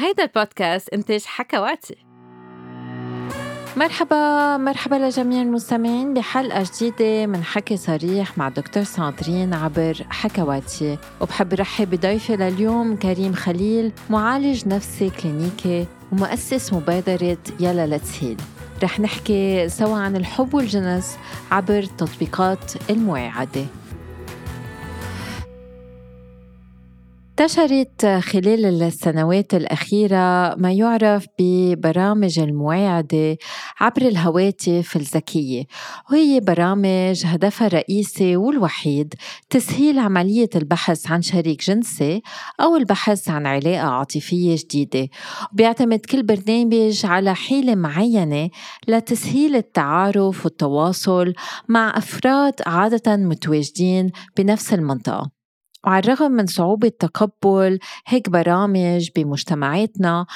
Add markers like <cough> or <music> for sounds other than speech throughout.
هيدا البودكاست إنتاج حكواتي. مرحبا مرحبا لجميع المستمعين بحلقة جديدة من حكي صريح مع دكتور ساندرين عبر حكواتي. وبحب رحب بضيفي لليوم كريم خليل معالج نفسي كلينيكي ومؤسس مبادرة يلا لتسهيل رح نحكي سوا عن الحب والجنس عبر تطبيقات المواعدة انتشرت خلال السنوات الأخيرة ما يعرف ببرامج المواعدة عبر الهواتف الذكية. وهي برامج هدفها الرئيسي والوحيد تسهيل عملية البحث عن شريك جنسي أو البحث عن علاقة عاطفية جديدة. بيعتمد كل برنامج على حيلة معينة لتسهيل التعارف والتواصل مع أفراد عادة متواجدين بنفس المنطقة. وعلى الرغم من صعوبة تقبل هيك برامج بمجتمعاتنا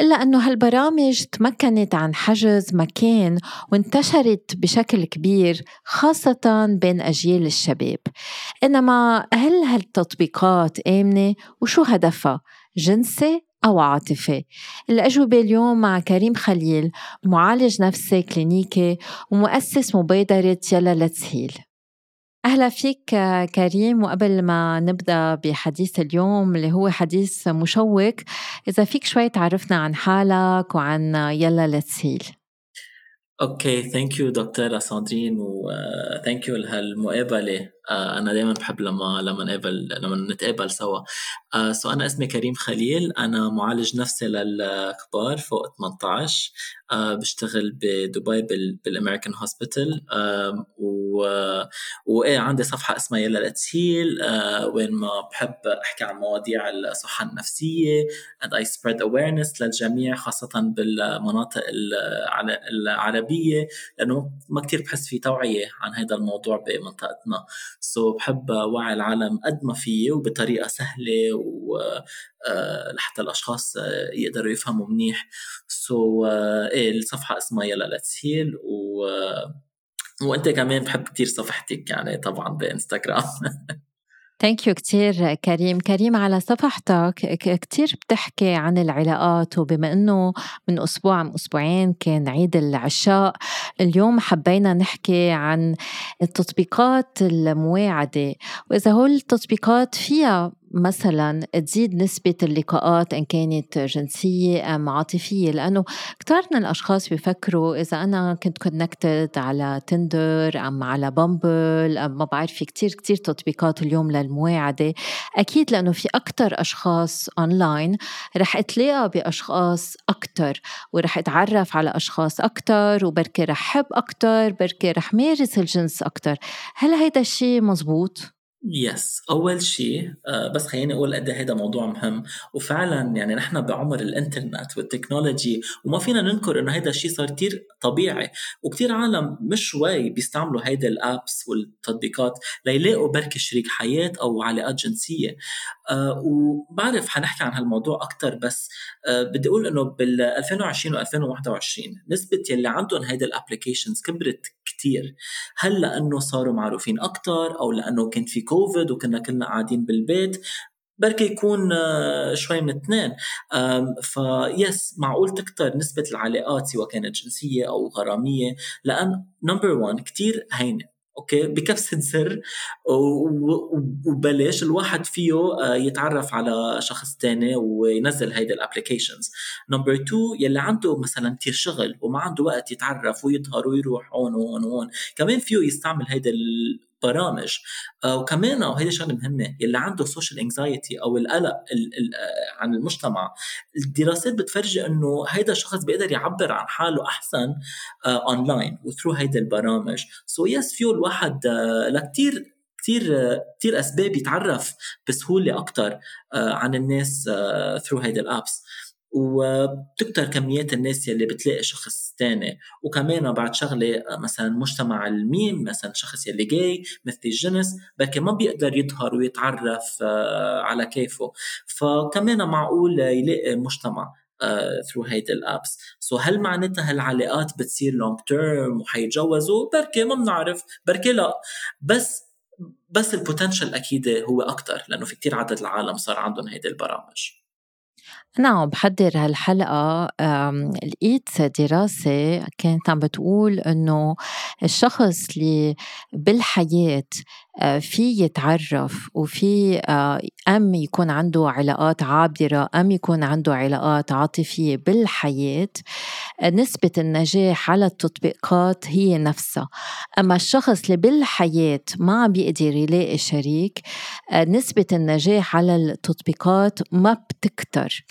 إلا أنه هالبرامج تمكنت عن حجز مكان وانتشرت بشكل كبير خاصة بين أجيال الشباب. إنما هل هالتطبيقات آمنة؟ وشو هدفها؟ جنسي أو عاطفي الأجوبة اليوم مع كريم خليل معالج نفسي كلينيكي ومؤسس مبادرة يلا Let's Heal. أهلا فيك كريم. وقبل ما نبدأ بحديث اليوم اللي هو حديث مشوق إذا فيك شوي تعرفنا عن حالك وعن يلا Let's Heal Okay thank you دكتورة ساندرين و thank you لهالمقابلة. آه، أنا دائما بحب لما لما نقابل لما نتقابل سوا. so آه، أنا اسمي كريم خليل. أنا معالج نفسي للكبار فوق 18 آه، بشتغل بدبي بال American Hospital. و وايه عندي صفحة اسمها يلا Let's Heal وين ما بحب أحكي عن مواضيع الصحة النفسية. And I spread awareness للجميع خاصة بالمناطق العربية. لأنه ما كثير بحس في توعية عن هذا الموضوع بمنطقتنا. so بحب وعي العالم قد ما فيي وبطريقة سهلة و آه، لحتى الأشخاص آه، يقدروا يفهموا منيح. so, إيه الصفحة اسمها يلا Let's Heal و وأنت كمان بحب كتير صفحتك يعني طبعا بإنستغرام. <laughs> Thank you كثير كريم. كريم على صفحتك. كثير بتحكي عن العلاقات وبما إنه من أسبوع من أسبوعين كان عيد العشاق اليوم حبينا نحكي عن التطبيقات المواعده وإذا هول التطبيقات فيها مثلا تزيد نسبة اللقاءات إن كانت جنسية أم عاطفية لأنه كتار من الأشخاص بيفكروا إذا أنا كنت connected على تندر أم على بامبل أم ما بعرف في كتير كتير تطبيقات اليوم للمواعدة أكيد لأنه في أكتر أشخاص أونلاين رح أتلاقى بأشخاص أكتر ورح أتعرف على أشخاص أكتر وبركي رح حب أكتر بركي رح مارس الجنس أكتر هل هيدا الشيء مزبوط؟ يس أول شيء آه، بس خليني أقول قد إيه هذا موضوع مهم. وفعلا يعني نحن بعمر الإنترنت والتكنولوجي وما فينا ننكر إنه هذا الشيء صار كثير طبيعي. وكثير عالم مش شوي بيستعملوا هيدا الابس والتطبيقات ليلاقوا بركي شريك حياة أو علاقات جنسيه وبعرف حنحكي عن هالموضوع أكثر بس آه بدي أقول إنه بال 2020 و2021 نسبة يلي عندهم هيدا ال applications كبرت كثير هل لأنه صاروا معروفين أكثر أو لأنه كان في كوفيد وكنا كلنا قاعدين بالبيت بركي يكون آه، شوي من اثنين. فإيه معقول تكتر نسبة العلاقات سواء كانت جنسية أو غرامية؟ لأن number 1 كتير هينة okay؟ بكبسة زر وبلاش الواحد فيه آه، يتعرف على شخص تاني وينزل هيدا ال applications Number 2 يلي عنده مثلا كثير شغل وما عنده وقت يتعرف ويظهر ويروح هون وهون وهون كمان فيه يستعمل هيدا برامج. آه، وكمان وهيدي شغلة مهمة يلي عنده social anxiety أو القلق آه، عن المجتمع الدراسات بتفرجي إنه هيدا الشخص بيقدر يعبر عن حاله أحسن online و through هيدا البرامج. so yes فيه الواحد لكثير كثير كثير أسباب يتعرف بسهولة أكثر عن الناس through هيدا ال apps وبتكتر كميات الناس يلي بتلاقي شخص تاني. وكمان بعد شغلة مثلا مجتمع الميم مثلا شخص يلي جاي مثلي الجنس بلكي ما بيقدر يظهر ويتعرف آه، على كيفه. فكمان معقول يلاقي مجتمع through uh, هيدي ال apps. so هل معناتها هالعلاقات بتصير long term وحيتجوزوا؟ بركي ما بنعرف. بركي لا. بس بس البوتنشل أكيد هو أكثر لأنه في كتير عدد العالم صار عندهم هيدي البرامج. أنا عم بحضر هالحلقة لقيت دراسة كانت عم بتقول إنه الشخص اللي بالحياة في يتعرف وفي آه، أم يكون عنده علاقات عابرة أم يكون عنده علاقات عاطفية بالحياة آه، نسبة النجاح على التطبيقات هي نفسها. أما الشخص اللي بالحياة ما عم بيقدر يلاقي شريك نسبة النجاح على التطبيقات ما بتكتر.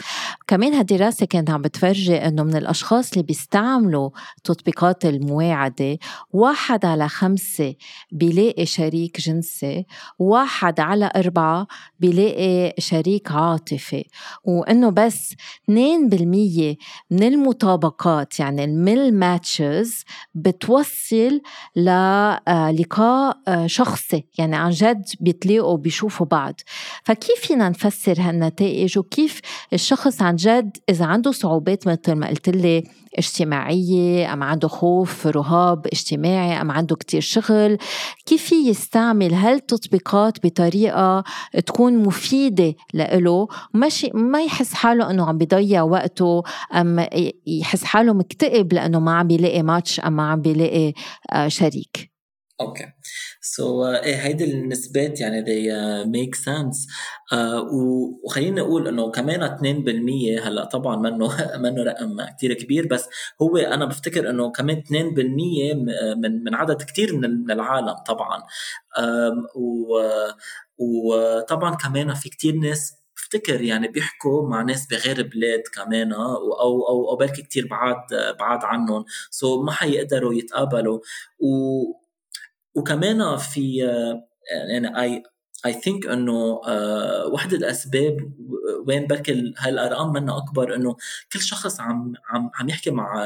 كمان هالدراسة كانت عم بتفرجي إنه من الأشخاص اللي بيستعملوا تطبيقات المواعدة واحد على خمسة بيلاقي شريك جنسي واحد على أربعة بيلاقي شريك عاطفي. وإنه بس 2% من المطابقات يعني الميل ماتشز بتوصل للقاء آه، شخصي. يعني عن جد بيتلاقوا بيشوفوا بعض. فكيف فينا نفسر هالنتائج؟ وكيف الشخص عن جد إذا عنده صعوبات مثل ما قلت لي اجتماعية أم عنده خوف رهاب اجتماعي أم عنده كتير شغل. كيف يستعمل هالتطبيقات بطريقة تكون مفيدة لإله؟ ماشي ما يحس حاله أنه عم بيضيع وقته أم يحس حاله مكتئب لأنه ما عم بيلاقي ماتش أم ما عم بيلاقي آه، شريك. Okay so uh, إيه هيدي النسبات يعني they uh, make sense. Uh, وخليني أقول إنه كمان 2% هلأ طبعا منه <laughs> منه رقم كثير كبير بس هو أنا بفتكر إنه كمان 2% من من عدد كثير من العالم طبعا. Um, وطبعا كمان في كثير ناس بفتكر يعني بيحكوا مع ناس بغير بلاد كمان أو أو أو بركي كثير بعاد بعاد عنهم. so ما حيقدروا يتقابلوا. و وكمان في يعني I I think إنه uh, وحدة الأسباب وين بركي هالأرقام منا أكبر إنه كل شخص عم عم عم يحكي مع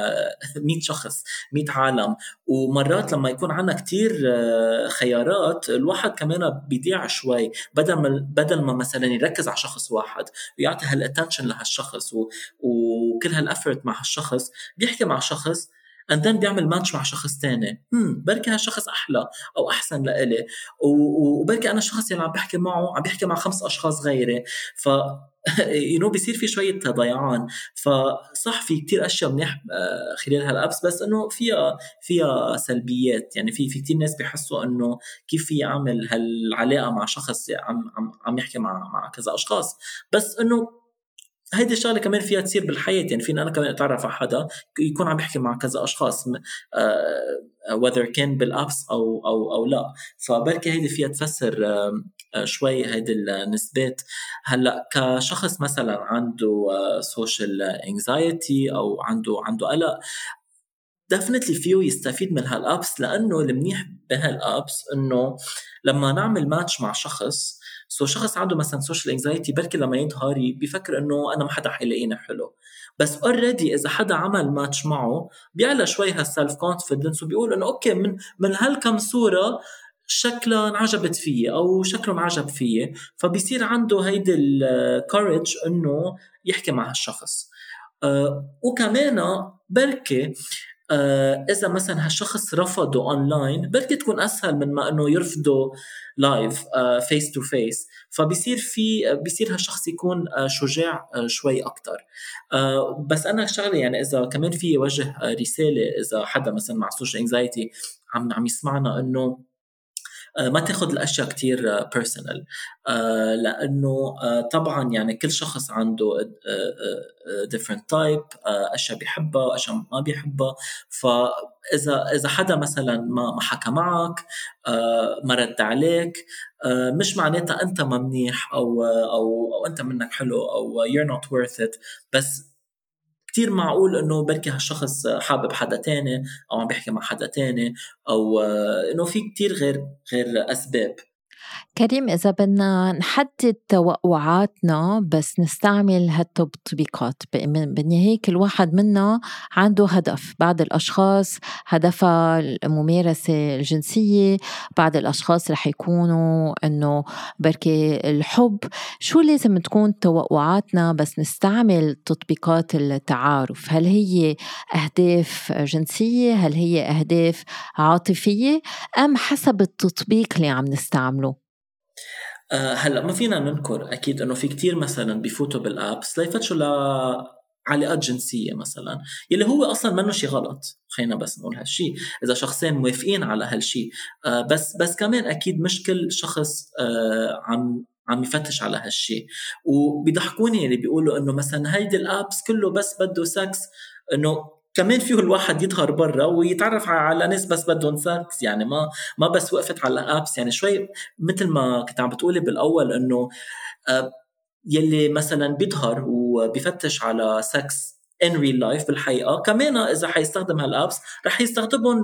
100 شخص 100 عالم. ومرات لما يكون عندنا كثير آه، خيارات الواحد كمان بيضيع شوي بدل ما بدل ما مثلا يركز على شخص واحد ويعطي ال attention لهالشخص وكل هال effort مع هالشخص بيحكي مع شخص and then بيعمل ماتش مع شخص تاني. امم بركي هالشخص أحلى أو أحسن لإلي. وبركي أنا الشخص اللي عم بحكي معه عم بحكي مع خمس أشخاص غيري. ف <laughs> you know بيصير في شوية ضيعان فصح في كتير أشياء منيح آه، خلال هالأبس بس إنه فيها فيها سلبيات. يعني في في كثير ناس بيحسوا إنه كيف في اعمل هالعلاقة مع شخص عم عم عم يحكي مع مع كذا أشخاص. بس إنه هيدي الشغلة كمان فيها تصير بالحياة يعني فينا أنا كمان أتعرف على حدا يكون عم يحكي مع كذا أشخاص وذر uh, كان بالأبس أو أو أو لا. فبركي هيدي فيها تفسر uh, شوي هيدي النسبات. هلأ كشخص مثلا عنده social anxiety أو عنده عنده قلق definitely فيه يستفيد من هال apps لأنه المنيح بهال apps إنه لما نعمل ماتش مع شخص so شخص عنده مثلا social anxiety بركي لما يظهر بيفكر إنه أنا ما حدا حيلاقيني حلو. بس already إذا حدا عمل ماتش معه بيعلى شوي هال self confidence وبيقول إنه okay من من هالكم صورة شكلها انعجبت فيي أو شكله انعجب فيي. فبيصير عنده هيدي ال courage إنه يحكي مع هالشخص. أه وكمان بركي إذا مثلا هالشخص رفضه اونلاين بركي تكون أسهل من ما إنه يرفضه live face to face فبصير في بصير هالشخص يكون آه، شجاع آه، شوي أكثر بس أنا شغله يعني إذا كمان في وجه رسالة إذا حدا مثلا مع social anxiety عم عم يسمعنا إنه آه، ما تاخذ الأشياء كثير personal آه، لأنه آه، طبعا يعني كل شخص عنده different type أشياء بيحبها اشياء ما بيحبها. فإذا إذا حدا مثلا ما ما حكى معك ما رد عليك مش معناتها أنت ما منيح أو أو أو أنت منك حلو أو you're not worth it. بس كتير معقول إنه بركي هالشخص حابب حدا تاني أو عم بيحكي مع حدا تاني أو إنه في كتير غير غير أسباب. كريم إذا بدنا نحدد توقعاتنا بس نستعمل هالتطبيقات بالنهاية كل واحد منا عنده هدف. بعض الأشخاص هدفها الممارسة الجنسية بعض الأشخاص رح يكونوا أنه بركي الحب. شو لازم تكون توقعاتنا بس نستعمل تطبيقات التعارف؟ هل هي أهداف جنسية؟ هل هي أهداف عاطفية؟ أم حسب التطبيق اللي عم نستعمله؟ أه هلا ما فينا ننكر أكيد إنه في كتير مثلا بفوتوا بالأبس ليفتشوا ل علاقات جنسية مثلا يلي هو أصلا منه شيء غلط خلينا بس نقول هالشيء إذا شخصين موافقين على هالشيء آه بس بس كمان أكيد مش كل شخص آه عم عم يفتش على هالشيء وبيضحكوني اللي بيقولوا إنه مثلا هيدي ال apps كله بس بده سكس إنه كمان فيه الواحد يظهر برا ويتعرف على ناس بس بدهم سكس يعني ما ما بس وقفت على apps يعني شوي مثل ما كنت عم بتقولي بالأول إنه آه، يلي مثلا بيظهر وبيفتش على sex in real life بالحقيقة. كمان إذا حيستخدم هال apps رح يستخدمهم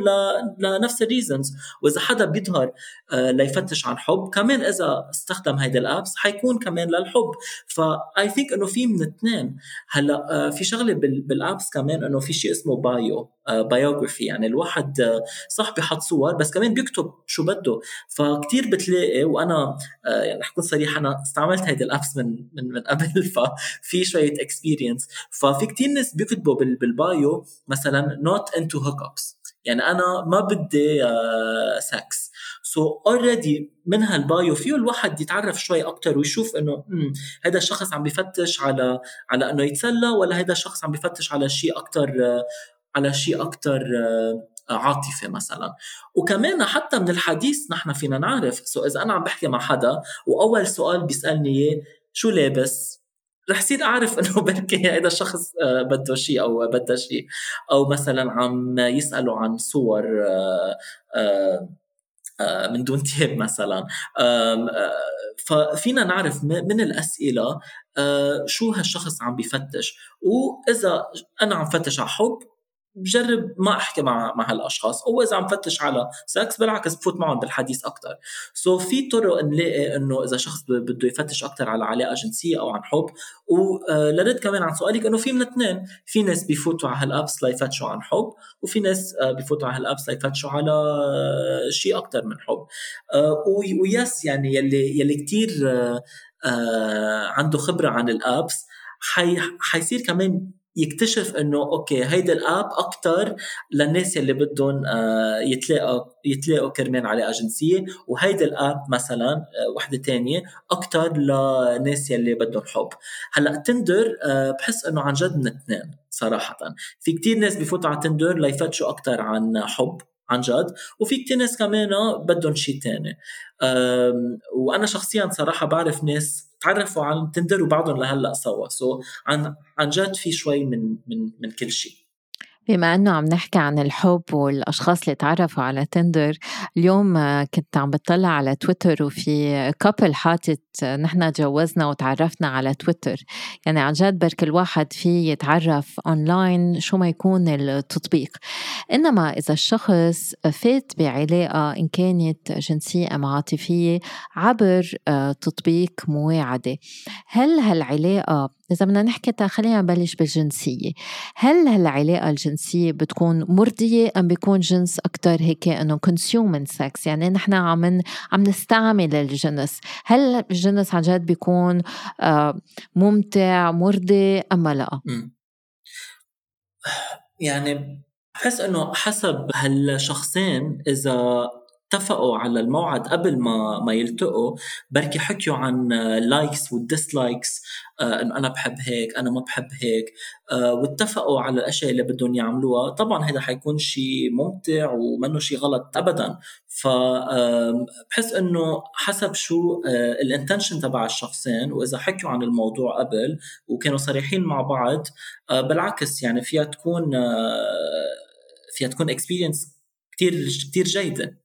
لنفس ال reasons وإذا حدا بيظهر آه، ليفتش عن حب كمان إذا استخدم هيدا ال apps حيكون كمان للحب. ف I think إنه في من اثنين. هلأ آه، في شغلة بال apps كمان إنه في شيء اسمه bio biography يعني الواحد صح بيحط صور بس كمان بيكتب شو بده. فكتير بتلاقي وأنا يعني رح أكون صريح أنا استعملت هيدي ال apps من من من قبل <laughs> ففي شوية experience ففي كتير ناس بيكتبوا بال bio مثلا not into hook ups يعني أنا ما بدي sex so already من هال bio فيه الواحد يتعرف شوي أكثر ويشوف إنه هذا الشخص عم بفتش على على إنه يتسلى ولا هذا الشخص عم بفتش على شيء أكثر على شيء أكثر آه، عاطفة مثلا. وكمان حتى من الحديث نحن فينا نعرف so إذا أنا عم بحكي مع حدا وأول سؤال بيسألني إياه شو لابس؟ رح صير أعرف <laughs> إنه بركي هذا الشخص آه، بده شيء أو بدها شيء. أو مثلا عم يسألوا عن صور آه، من دون تياب مثلا. ففينا نعرف من الأسئلة شو هالشخص عم بفتش. وإذا أنا عم فتش على حب بجرب ما أحكي مع مع هالأشخاص. أو إذا عم فتش على سكس بالعكس بفوت معهم بالحديث أكثر so في طرق نلاقي إنه إذا شخص بده يفتش أكثر على علاقة جنسية أو عن حب. ولرد كمان عن سؤالك إنه في من الاثنين في ناس بفوتوا على هال apps ليفتشوا عن حب وفي ناس آه، بفوتوا على هال apps ليفتشوا على آه، شيء أكثر من حب. آه، و yes يعني يلي يلي كثير عنده خبرة عن ال apps حي حيصير كمان يكتشف إنه okay هيدا ال app أكثر للناس اللي بدهم آه، يتلاقوا يتلاقوا كرمال علاقه جنسيه وهيدا ال app مثلا آه، وحدة تانية أكثر لناس يلي بدهم حب. هلأ تندر آه، بحس إنه عن جد من اثنين صراحة. في كتير ناس بفوتوا على تندر ليفتشوا أكثر عن حب عن جد. وفي كتير ناس كمان بدهم شيء تاني. وأنا شخصيا صراحة بعرف ناس تعرفوا عن تندر وبعضهم لهلأ سوا. so عن عن جد في شوي من من من كل شيء. بما إنه عم نحكي عن الحب والأشخاص اللي تعرفوا على تندر اليوم كنت عم بطلع على تويتر وفي couple حاطط نحن تجوزنا وتعرفنا على تويتر يعني عن جد برك الواحد في يتعرف اونلاين شو ما يكون التطبيق. إنما إذا الشخص فات بعلاقة إن كانت جنسية أم عاطفية عبر آه، تطبيق مواعدة هل هالعلاقة إذا بدنا نحكي خلينا نبلش بالجنسية. هل هالعلاقة الجنسية بتكون مرضية أم بيكون جنس أكتر هيك إنه consuming sex يعني نحن عم عم نستعمل الجنس. هل الجنس عن جد بيكون آه، ممتع مرضي أم لا؟ يعني بحس إنه حسب هالشخصين إذا اتفقوا على الموعد قبل ما ما يلتقوا بركي حكيوا عن likes وال dislikes آه إنه أنا بحب هيك أنا ما بحب هيك آه واتفقوا على الأشياء اللي بدهم يعملوها. طبعا هذا حيكون شيء ممتع ومنه شيء غلط ابدا. فبحس إنه حسب شو آه ال intention تبع الشخصين وإذا حكوا عن الموضوع قبل وكانوا صريحين مع بعض بالعكس يعني فيها تكون فيها تكون experience كثير كثير جيدة.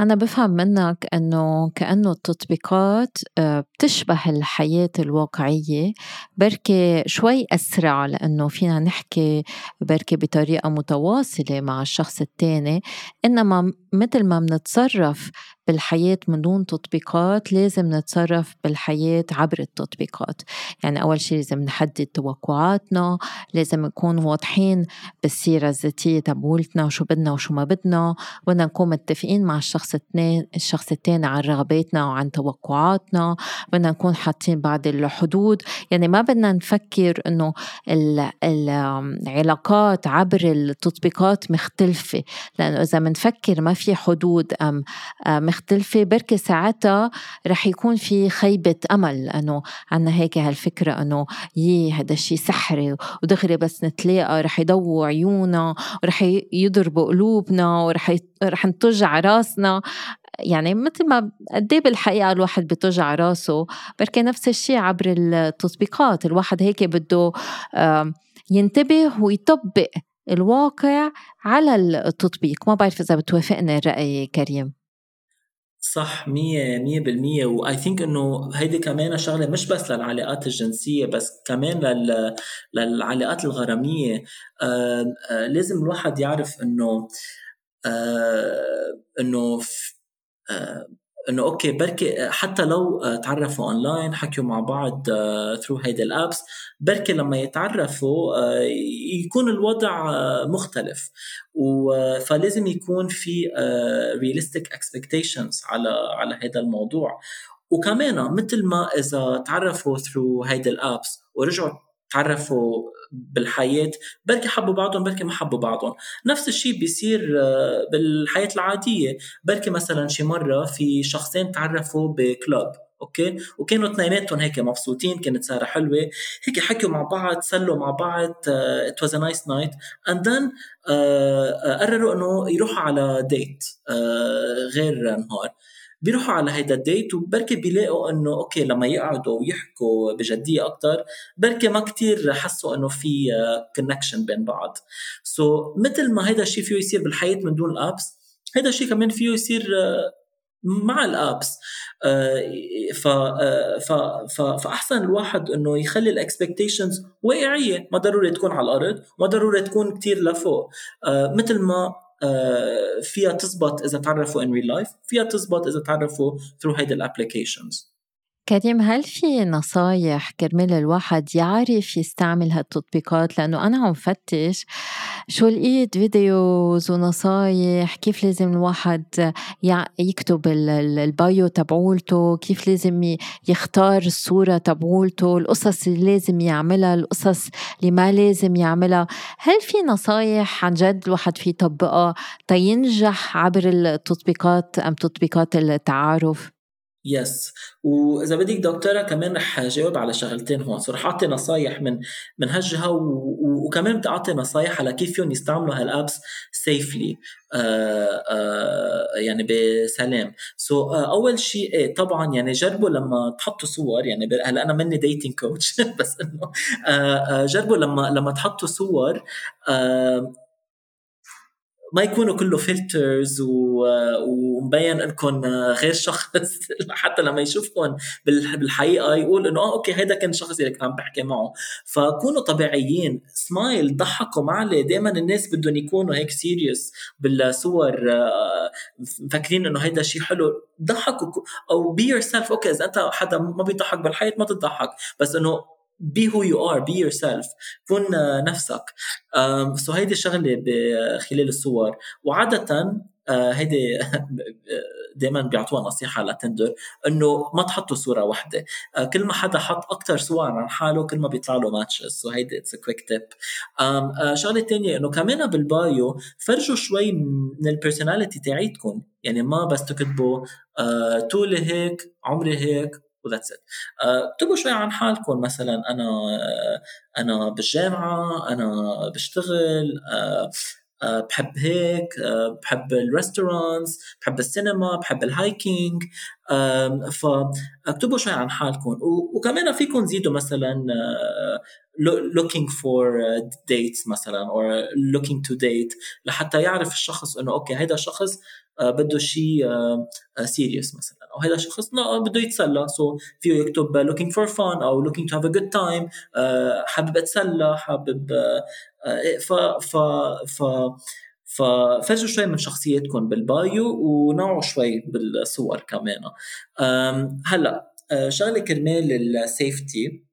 أنا بفهم منك إنه كأنه التطبيقات آه، بتشبه الحياة الواقعية. بركي شوي أسرع لأنه فينا نحكي بركي بطريقة متواصلة مع الشخص التاني. إنما مثل ما بنتصرف بالحياة من دون تطبيقات لازم نتصرف بالحياة عبر التطبيقات. يعني أول شيء لازم نحدد توقعاتنا لازم نكون واضحين بالسيرة الذاتية تبولتنا وشو بدنا وشو ما بدنا. بدنا نكون متفقين مع الشخص الشخص الثاني الشخص الثاني عن رغباتنا وعن توقعاتنا. بدنا نكون حاطين بعض الحدود. يعني ما بدنا نفكر إنه العلاقات عبر التطبيقات مختلفة. لأنه إذا بنفكر ما في حدود أم مختلفة بركي ساعتها رح يكون في خيبة أمل. لأنه عنا هيك هالفكرة أنه يي هذا الشيء سحري ودغري بس نتلاقى رح يضووا عيونا ورح يضربوا قلوبنا ورح رح نطج راسنا. يعني مثل ما قد إيه بالحقيقة الواحد بتوجع راسه بركي نفس الشيء عبر التطبيقات. الواحد هيك بده ينتبه ويطبق الواقع على التطبيق. ما بعرف إذا بتوافقني الرأي كريم. صح مية مية بالمية. وآي ثينك إنه هيدي كمان شغلة مش بس للعلاقات الجنسية بس كمان لل... للعلاقات الغرامية. آه آه لازم الواحد يعرف إنه آه إنه آه إنه okay بركي حتى لو تعرفوا اونلاين حكوا مع بعض through هيدي ال apps بركي لما يتعرفوا يكون الوضع مختلف. فلازم يكون في realistic expectations على على هذا الموضوع. وكمان مثل ما إذا تعرفوا through هيدي ال apps ورجعوا تعرفوا بالحياة بركي حبوا بعضهم بركي ما حبوا بعضهم. نفس الشيء بيصير آه، بالحياة العادية. بركي مثلا شي مرة في شخصين تعرفوا ب club okay؟ وكانوا اثنيناتهم هيك مبسوطين كانت سهرة حلوة. هيك حكوا مع بعض سلوا مع بعض it was a nice night and then قرروا إنه يروحوا على date uh, غير نهار. بيروحوا على هيدا ال date وبركي بيلاقوا إنه okay لما يقعدوا ويحكوا بجدية أكثر بركي ما كتير حسوا إنه في connection بين بعض. so so, مثل ما هيدا الشيء فيه يصير بالحياة من دون ال apps هيدا الشيء كمان فيه يصير مع ال apps ف ف فأحسن الواحد إنه يخلي ال expectations واقعية ما ضروري تكون على الأرض ما ضروري تكون كتير لفوق. مثل ما آه، فيها تزبط إذا تعرفوا in real life فيها تزبط إذا تعرفوا through هيدي ال applications كريم هل في نصايح كرمال الواحد يعرف يستعمل هالتطبيقات؟ لأنه أنا عم فتش شو لقيت videos ونصايح كيف لازم الواحد يكتب ال bio تبعولته كيف لازم يختار الصورة تبعولته القصص اللي لازم يعملها القصص اللي ما لازم يعملها. هل في نصايح عن جد الواحد فيه يطبقها تينجح عبر التطبيقات أم تطبيقات التعارف؟ yes وإذا بدك دكتورة كمان رح جاوب على شغلتين هون. رح أعطي نصايح من من هالجهة وكمان بدي أعطي نصايح على كيف فيهم يستعملوا هال apps safely آه آه يعني بسلام. so so, آه أول شيء إيه طبعا يعني جربوا لما تحطوا صور يعني هلأ أنا مني dating coach بس إنه آه آه جربوا لما لما تحطوا صور ما يكونوا كله filters ومبين انكم غير شخص. <laughs> حتى لما يشوفكم بالحقيقة يقول إنه آه okay هيدا كان الشخص اللي كنت عم بحكي معه. فكونوا طبيعيين. سمايل ضحكوا معليه. دائما الناس بدهم يكونوا هيك serious بالصور آه، مفكرين إنه هيدا شيء حلو. ضحكوا أو be yourself okay إذا أنت حدا ما بيضحك بالحياة ما تضحك. بس إنه be who you are be yourself كن نفسك. so هيدي الشغلة خلال الصور. وعاده آه، هيدي <laughs> دائما بيعطوها نصيحة ل Tinder إنه ما تحطوا صورة واحدة. آه، كل ما حدا حط أكثر صور عن حاله كل ما بيطلع له matches so هيدي it's quick tip شغلة ثانية إنه كمان بال bio فرجوا شوي من ال personality تاعيتكم. يعني ما بس تكتبوا آه، طولي هيك عمري هيك و that's it اكتبوا شوي عن حالكم. مثلا أنا آه، أنا بالجامعة أنا بشتغل uh, uh, بحب هيك uh, بحب ال restaurants بحب السينما بحب ال hiking فاكتبوا شوي عن حالكم. وكمان فيكم تزيدوا مثلا looking for dates مثلا or looking to date لحتى يعرف الشخص إنه okay هذا الشخص بده شيء serious مثلا. أو هذا الشخص بده يتسلى. so so فيه يكتب looking for fun أو looking to have a good time حابب أتسلى حابب ف ف ف ففرجوا شوي من شخصيتكم بال bio ونوعوا شوي بالصور كمان. هلأ شغلة كرمال ال safety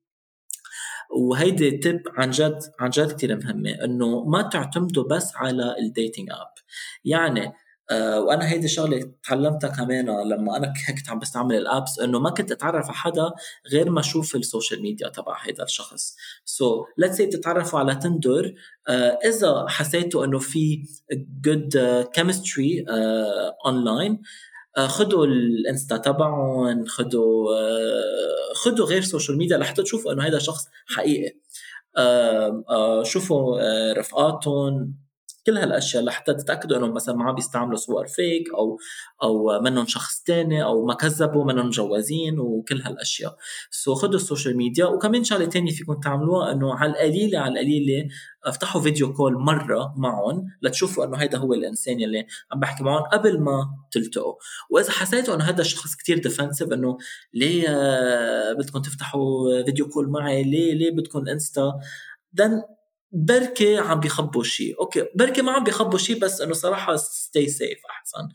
وهيدي tip عن جد عن جد كثير مهمة إنه ما تعتمدوا بس على ال dating app يعني آه وأنا هيدي شغله تعلمتها كمان لما أنا كنت عم بستعمل ال apps إنه ما كنت أتعرف على حدا غير ما أشوف ال social media تبع هذا الشخص. so let's say بتتعرفوا على Tinder آه إذا حسيتوا إنه في good chemistry online خذوا ال Insta تبعهم خذوا آه، خذوا غير social media لحتى تشوفوا إنه هذا شخص حقيقي. شوفوا آه، رفقاتهم. كل هالأشياء لحتى تتأكدوا إنهم مثلا ما عم بيستعملوا صور فيك أو أو منهم شخص تاني أو ما كذبوا منهم مجوزين وكل هالأشياء. so خذوا ال social media. وكمان شغلة تانية فيكم تعملوها إنه على القليله على القليلة افتحوا video call مرة معهم لتشوفوا إنه هيدا هو الإنسان اللي عم بحكي معهم قبل ما تلتقوا. وإذا حسيتوا إنه هذا الشخص كتير defensive إنه ليه بدكم تفتحوا video call معي؟ ليه ليه بدكم إنستا؟ then بركي عم بيخبوا شيء okay بركي ما عم بيخبوا شيء بس إنه صراحة stay safe أحسن.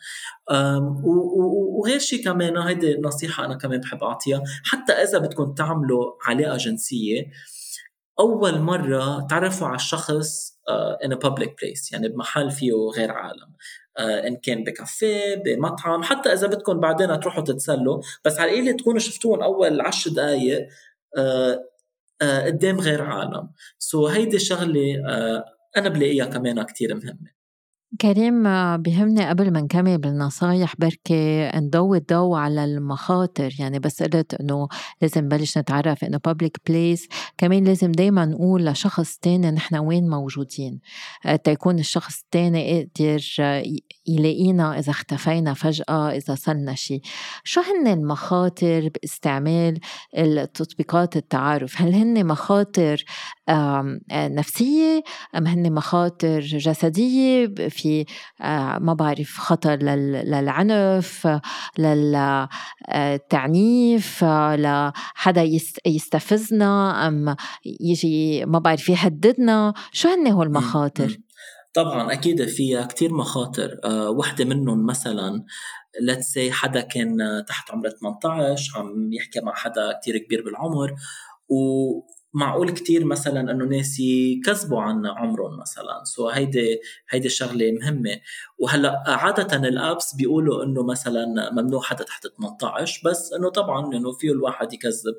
وغير شيء كمان هيدي نصيحة أنا كمان بحب أعطيها. حتى إذا بدكم تعملوا علاقه جنسيه أول مرة تعرفوا على الشخص in public place يعني بمحل فيه غير عالم. uh, إن كان بكافيه بمطعم حتى إذا بدكم بعدين تروحوا تتسلوا. بس على القليله تكونوا شفتوهم أول عشر دقائق آه، قدام غير عالم. سو so هيدي شغله آه، أنا بلاقيها كمان كتير مهمة. كريم بهمني قبل ما نكمل بالنصايح بركي نضوي الضوء على المخاطر. يعني بس قلت إنه لازم نبلش نتعرف إنه بابليك بليس كمان لازم دايما نقول لشخص تاني نحن وين موجودين. آه، تيكون الشخص التاني قادر يلاقينا إذا اختفينا فجأة إذا صلنا شيء شو هن المخاطر باستعمال التطبيقات التعارف؟ هل هن مخاطر نفسية؟ أم هن مخاطر جسدية؟ في ما بعرف خطر للعنف للتعنيف لحدا يستفزنا أم يجي ما بعرف يهددنا؟ شو هن هو المخاطر؟ طبعا أكيد في كتير مخاطر. أه وحدة منهم مثلا let's say حدا كان تحت عمر 18 عم يحكي مع حدا كتير كبير بالعمر و معقول كتير مثلا إنه ناس يكذبوا عن عمرهم مثلا. so هيدي هيدي الشغلة مهمة. وهلأ عادة ال apps بيقولوا إنه مثلا ممنوع حدا تحت 18 بس إنه طبعا إنه فيه الواحد يكذب.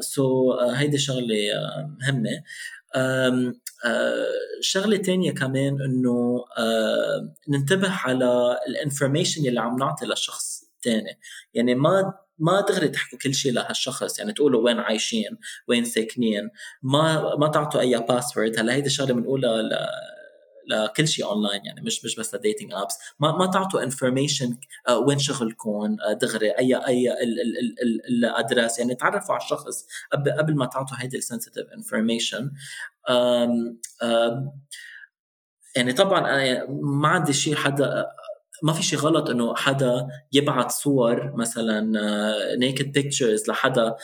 سو so هيدي شغلة مهمة. شغلة تانية كمان إنه ننتبه على ال information اللي عم نعطي للشخص الثاني يعني ما ما دغري تحكوا كل شيء لهالشخص. يعني تقولوا وين عايشين وين ساكنين. ما ما تعطوا أي password هلا هيدي الشغلة بنقولها. لكل شيء اونلاين يعني مش مش بس ل dating apps ما ما تعطوا information آه، وين شغلكم آه، دغري اي أي ال address. يعني تعرفوا على الشخص. قبل ما تعطوا هيدي ال sensitive information يعني طبعا أنا ما عندي شيء حدا ما في شيء غلط إنه حدا يبعث صور مثلا naked آه، pictures لحدا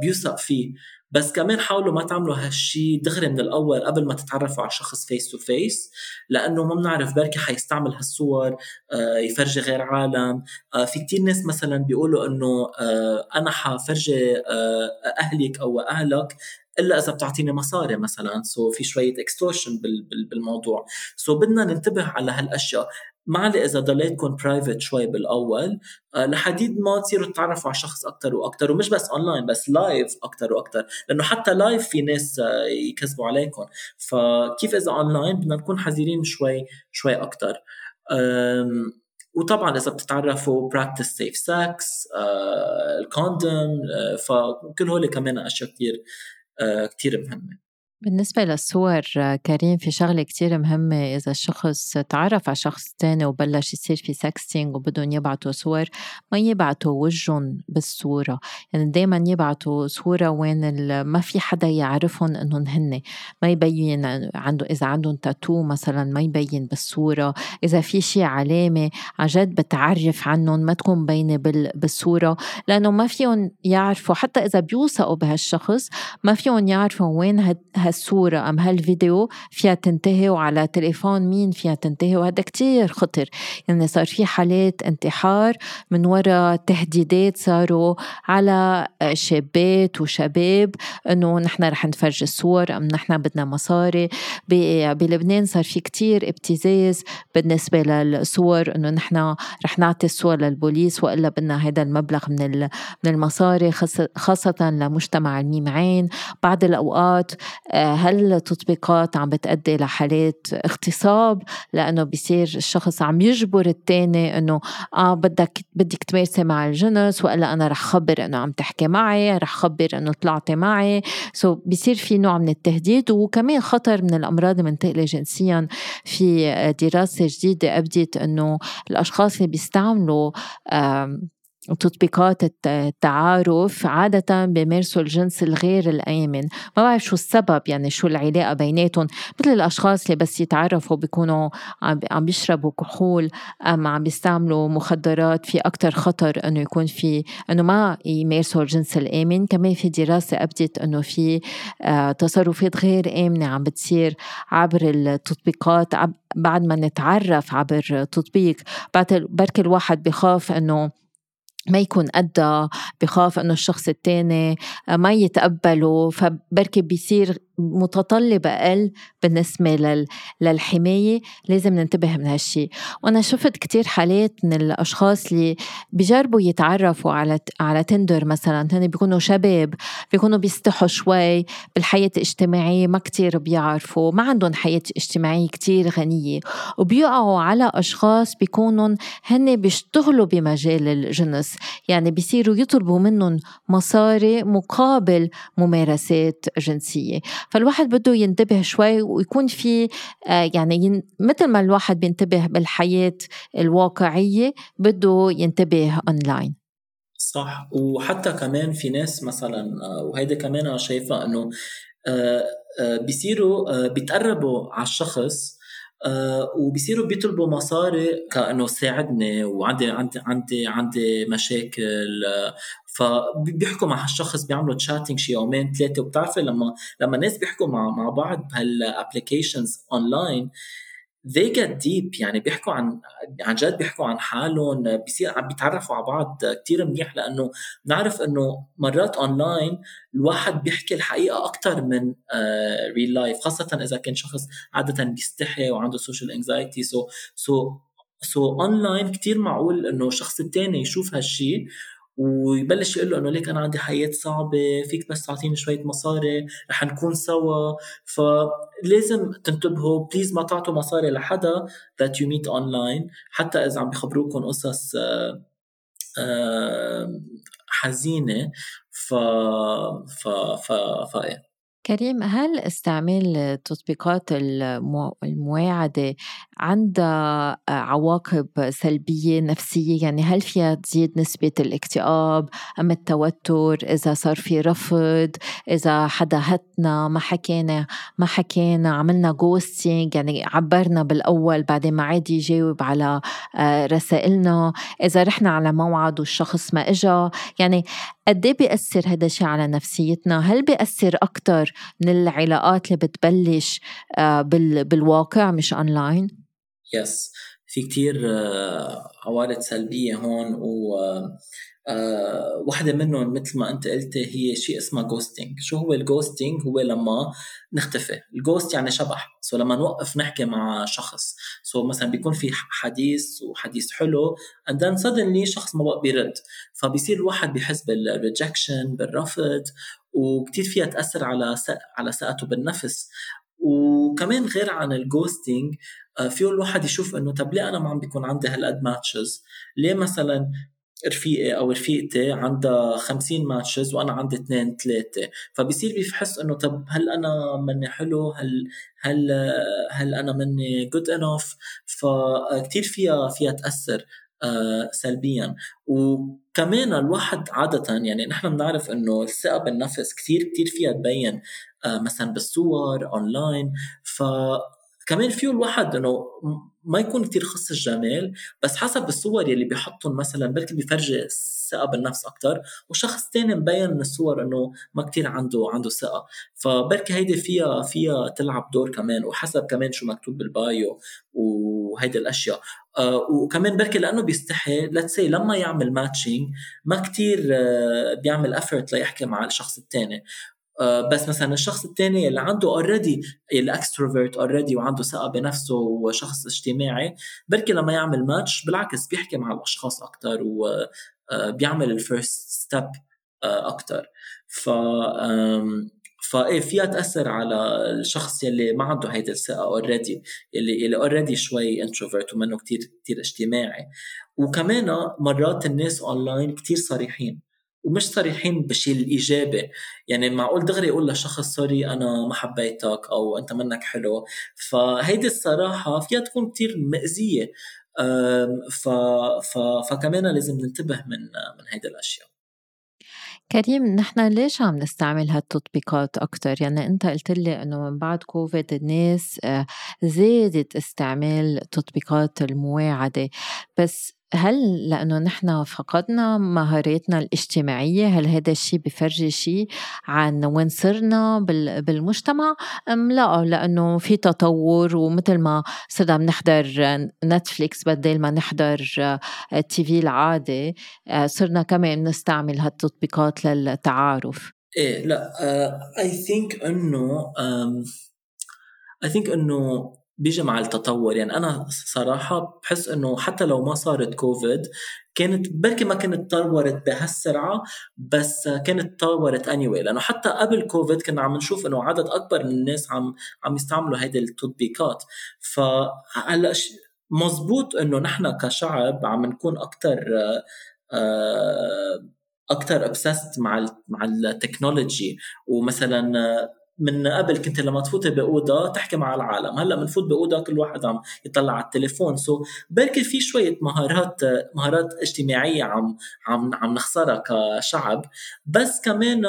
بيوثق فيه. بس كمان حاولوا ما تعملوا هالشيء دغري من الأول قبل ما تتعرفوا على الشخص face to face لأنه ما بنعرف بركي حيستعمل هالصور آه، يفرجي غير عالم. في كتير ناس مثلا بيقولوا إنه أنا حفرجي أهلك أو أهلك إلا إذا بتعطيني مصاري مثلا. so so في شوية extortion بالموضوع. so so بدنا ننتبه على هالأشياء. ما علي إذا ضليتكم private شوي بالأول آه، لحديد ما تصيروا تتعرفوا على شخص أكثر وأكثر ومش بس اونلاين بس live أكثر وأكثر لأنه حتى live في ناس آه، يكذبوا عليكم. فكيف إذا اونلاين بدنا نكون حذرين شوي شوي أكثر وطبعا إذا بتتعرفوا practice safe sex ال condom فكل هول كمان أشياء كثير آه، كثير مهمة. بالنسبة للصور كريم في شغلة كتير مهمة إذا الشخص تعرف على شخص تاني وبلش يصير في sexting وبدهم يبعتوا صور ما يبعتوا وجهن بالصورة. يعني دايما يبعتوا صورة وين ما في حدا يعرفهم إنهم هن. ما يبين عنده إذا عندهم تاتو مثلا ما يبين بالصورة. إذا في شي علامة عن جد بتعرف عنهم ما تكون مبينة بالصورة. لأنه ما فيهم يعرفوا حتى إذا بيوثقوا بهالشخص ما فيهم يعرفوا وين هاد هالصورة أم هالفيديو فيها تنتهي وعلى تليفون مين فيها تنتهي؟ وهذا كتير خطر. يعني صار في حالات انتحار من وراء تهديدات صاروا على شابات وشباب إنه نحن رح نفرج الصور أم نحن بدنا مصاري. بلبنان صار في كتير ابتزاز بالنسبة للصور إنه نحن رح نعطي الصور للبوليس وإلا بدنا هذا المبلغ من من المصاري خاصة لمجتمع الميم عين بعض الأوقات آه، هل التطبيقات عم بتأدي لحالات اغتصاب؟ لأنه بيصير الشخص عم يجبر التاني إنه آه بدك بدك تمارسي مع الجنس وإلا أنا رح خبر إنه عم تحكي معي رح خبر إنه طلعتي معي. سو بيصير في نوع من التهديد وكمان خطر من الأمراض المنتقلة جنسيا. في دراسة جديدة أبدت إنه الأشخاص اللي بيستعملوا وتطبيقات التعارف عادة بيمارسوا الجنس الغير الآمن. ما بعرف شو السبب يعني شو العلاقة بيناتهم. مثل الأشخاص اللي بس يتعرفوا بيكونوا عم بيشربوا كحول أم عم بيستعملوا مخدرات في أكتر خطر إنه يكون في إنه ما يمارسوا الجنس الآمن. كمان في دراسة أبدت إنه في آه، تصرفات غير آمنة عم بتصير عبر التطبيقات. بعد ما نتعرف عبر تطبيق بركي الواحد بخاف إنه ما يكون قدها بخاف إنه الشخص التاني ما يتقبله فبركي بيصير متطلب أقل بالنسبة للحماية لازم ننتبه من هالشي. وأنا شفت كتير حالات من الأشخاص اللي بيجربوا يتعرفوا على على تندر مثلا هن بيكونوا شباب بيكونوا بيستحوا شوي بالحياة الاجتماعية ما كتير بيعرفوا ما عندهم حياة اجتماعية كتير غنية. وبيقعوا على أشخاص بيكونوا هن بيشتغلوا بمجال الجنس. يعني بيصيروا يطلبوا منهم مصاري مقابل ممارسات جنسية. فالواحد بده ينتبه شوي ويكون في آه، يعني مثل ما الواحد بينتبه بالحياة الواقعية بده ينتبه أونلاين صح. وحتى كمان في ناس مثلا آه، وهيدا كمان أنا شايفه إنه آه، بيصيروا بيتقربوا على الشخص وبيصيروا بيطلبوا مصاري كأنه ساعدني وعندي عندي عندي عندي مشاكل فبيحكوا مع هالشخص بيعملوا تشاتنج شي يومين ثلاثة. وبتعرفي لما لما الناس بيحكوا مع مع بعض بهال applications online they get deep. يعني بيحكوا عن عن جد بيحكوا عن حالهم بيصير عم بيتعرفوا على بعض كثير منيح. لأنه بنعرف إنه مرات اونلاين الواحد بيحكي الحقيقة أكثر من real uh, life خاصة إذا كان شخص عادة بيستحي وعنده social anxiety so so so online كثير معقول إنه الشخص الثاني يشوف هالشيء ويبلش يقول له إنه ليك أنا عندي حياة صعبة فيك بس تعطيني شوية مصاري رح نكون سوا. فلازم تنتبهوا بليز ما تعطوا مصاري لحدا that you meet online. حتى إذا عم بيخبروكم قصص آه، آه، حزينة ف ف ف, ف... كريم هل استعمال التطبيقات المواعدة عندها عواقب سلبية نفسية؟ يعني هل فيها تزيد نسبة الاكتئاب أم التوتر؟ إذا صار في رفض إذا حدا هتنا ما حكينا ما حكينا عملنا ghosting يعني عبرنا بالأول بعدين ما عاد يجاوب على آه، رسائلنا. إذا رحنا على موعد والشخص ما إجا يعني قد إيه بيأثر هذا الشيء على نفسيتنا؟ هل بيأثر أكثر من العلاقات اللي بتبلش آه، بالواقع مش online؟ yes yes. في كتير آه، عوارض سلبية هون و آه واحدة منهم مثل ما أنت قلتي هي شيء اسمه ghosting شو هو ال ghosting هو لما نختفي. ال ghost يعني شبح. so لما نوقف نحكي مع شخص. so مثلا بيكون في حديث وحديث حلو and then suddenly شخص ما بقى بيرد. فبيصير الواحد بيحس بال rejection بالرفض وكتير فيها تأثر على على ثقته بالنفس. وكمان غير عن ال ghosting آه، فيه الواحد يشوف إنه طب ليه أنا ما عم بيكون عندي هالقد matches ليه مثلا رفيقي أو رفيقتي عندها 50 matches وأنا عندي اثنين ثلاثة؟ فبصير بيحس إنه طب هل أنا مني حلو؟ هل هل هل أنا مني good enough فكتير فيها فيها تأثر آه، سلبيا. وكمان الواحد عادة يعني نحن بنعرف إنه الثقة بالنفس كثير كثير فيها تبين آه، مثلا بالصور اونلاين ف كمان فيه الواحد إنه ما يكون كتير خص الجمال بس حسب الصور يلي بيحطهم مثلا بركي بيفرجي الثقة بالنفس أكثر وشخص تاني مبين من الصور إنه ما كتير عنده عنده ثقة. فبركي هيدي فيها فيها تلعب دور كمان وحسب كمان شو مكتوب بال bio وهيدي الأشياء. آه وكمان بركي لأنه بيستحي let's لما يعمل matching ما كتير آه بيعمل effort ليحكي مع الشخص الثاني بس مثلا الشخص الثاني اللي عنده already اللي extrovert already وعنده ثقة بنفسه وشخص اجتماعي بركي لما يعمل ماتش بالعكس بيحكي مع الأشخاص أكثر وبيعمل ال first step أكثر ف فايه فيها تاثر على الشخص يلي ما عنده هيدي الثقة already اللي اللي already شوي introvert ومنه كتير كثير اجتماعي. وكمان مرات الناس اونلاين كثير صريحين. ومش صريحين بالشيء الإيجابي. يعني معقول دغري يقول لشخص سوري أنا ما حبيتك أو أنت منك حلو. فهيدي الصراحة فيها تكون كتير مأزيه ف... ف... فكمان لازم ننتبه من من هيدي الأشياء. كريم نحن ليش عم نستعمل هالتطبيقات أكتر؟ يعني أنت قلت لي إنه من بعد كوفيد الناس آه، زادت استعمال تطبيقات المواعدة. بس هل لأنه نحن فقدنا مهاراتنا الاجتماعية هل هذا الشيء بفرجي شيء عن وين صرنا بالمجتمع؟ أم لا لأنه في تطور ومثل ما صرنا بنحضر نتفليكس بدل ما نحضر التي في العادي صرنا كمان نستعمل هالتطبيقات للتعارف. إيه لا اي uh, ثينك إنه I think إنه بيجي مع التطور. يعني أنا صراحة بحس إنه حتى لو ما صارت كوفيد كانت بركي ما كانت تطورت بهالسرعة بس كانت تطورت اني لأنه حتى قبل كوفيد كنا عم نشوف إنه عدد أكبر من الناس عم عم يستعملوا هيدي التطبيقات. فهلا مزبوط إنه نحن كشعب عم نكون أكثر أكثر obsessed مع مع ال technology. ومثلا من قبل كنت لما تفوتي بأوضة تحكي مع العالم. هلأ بنفوت بأوضة كل واحد عم يطلع على التليفون. so بركي في شوية مهارات مهارات اجتماعية عم عم عم نخسرها كشعب. بس كمان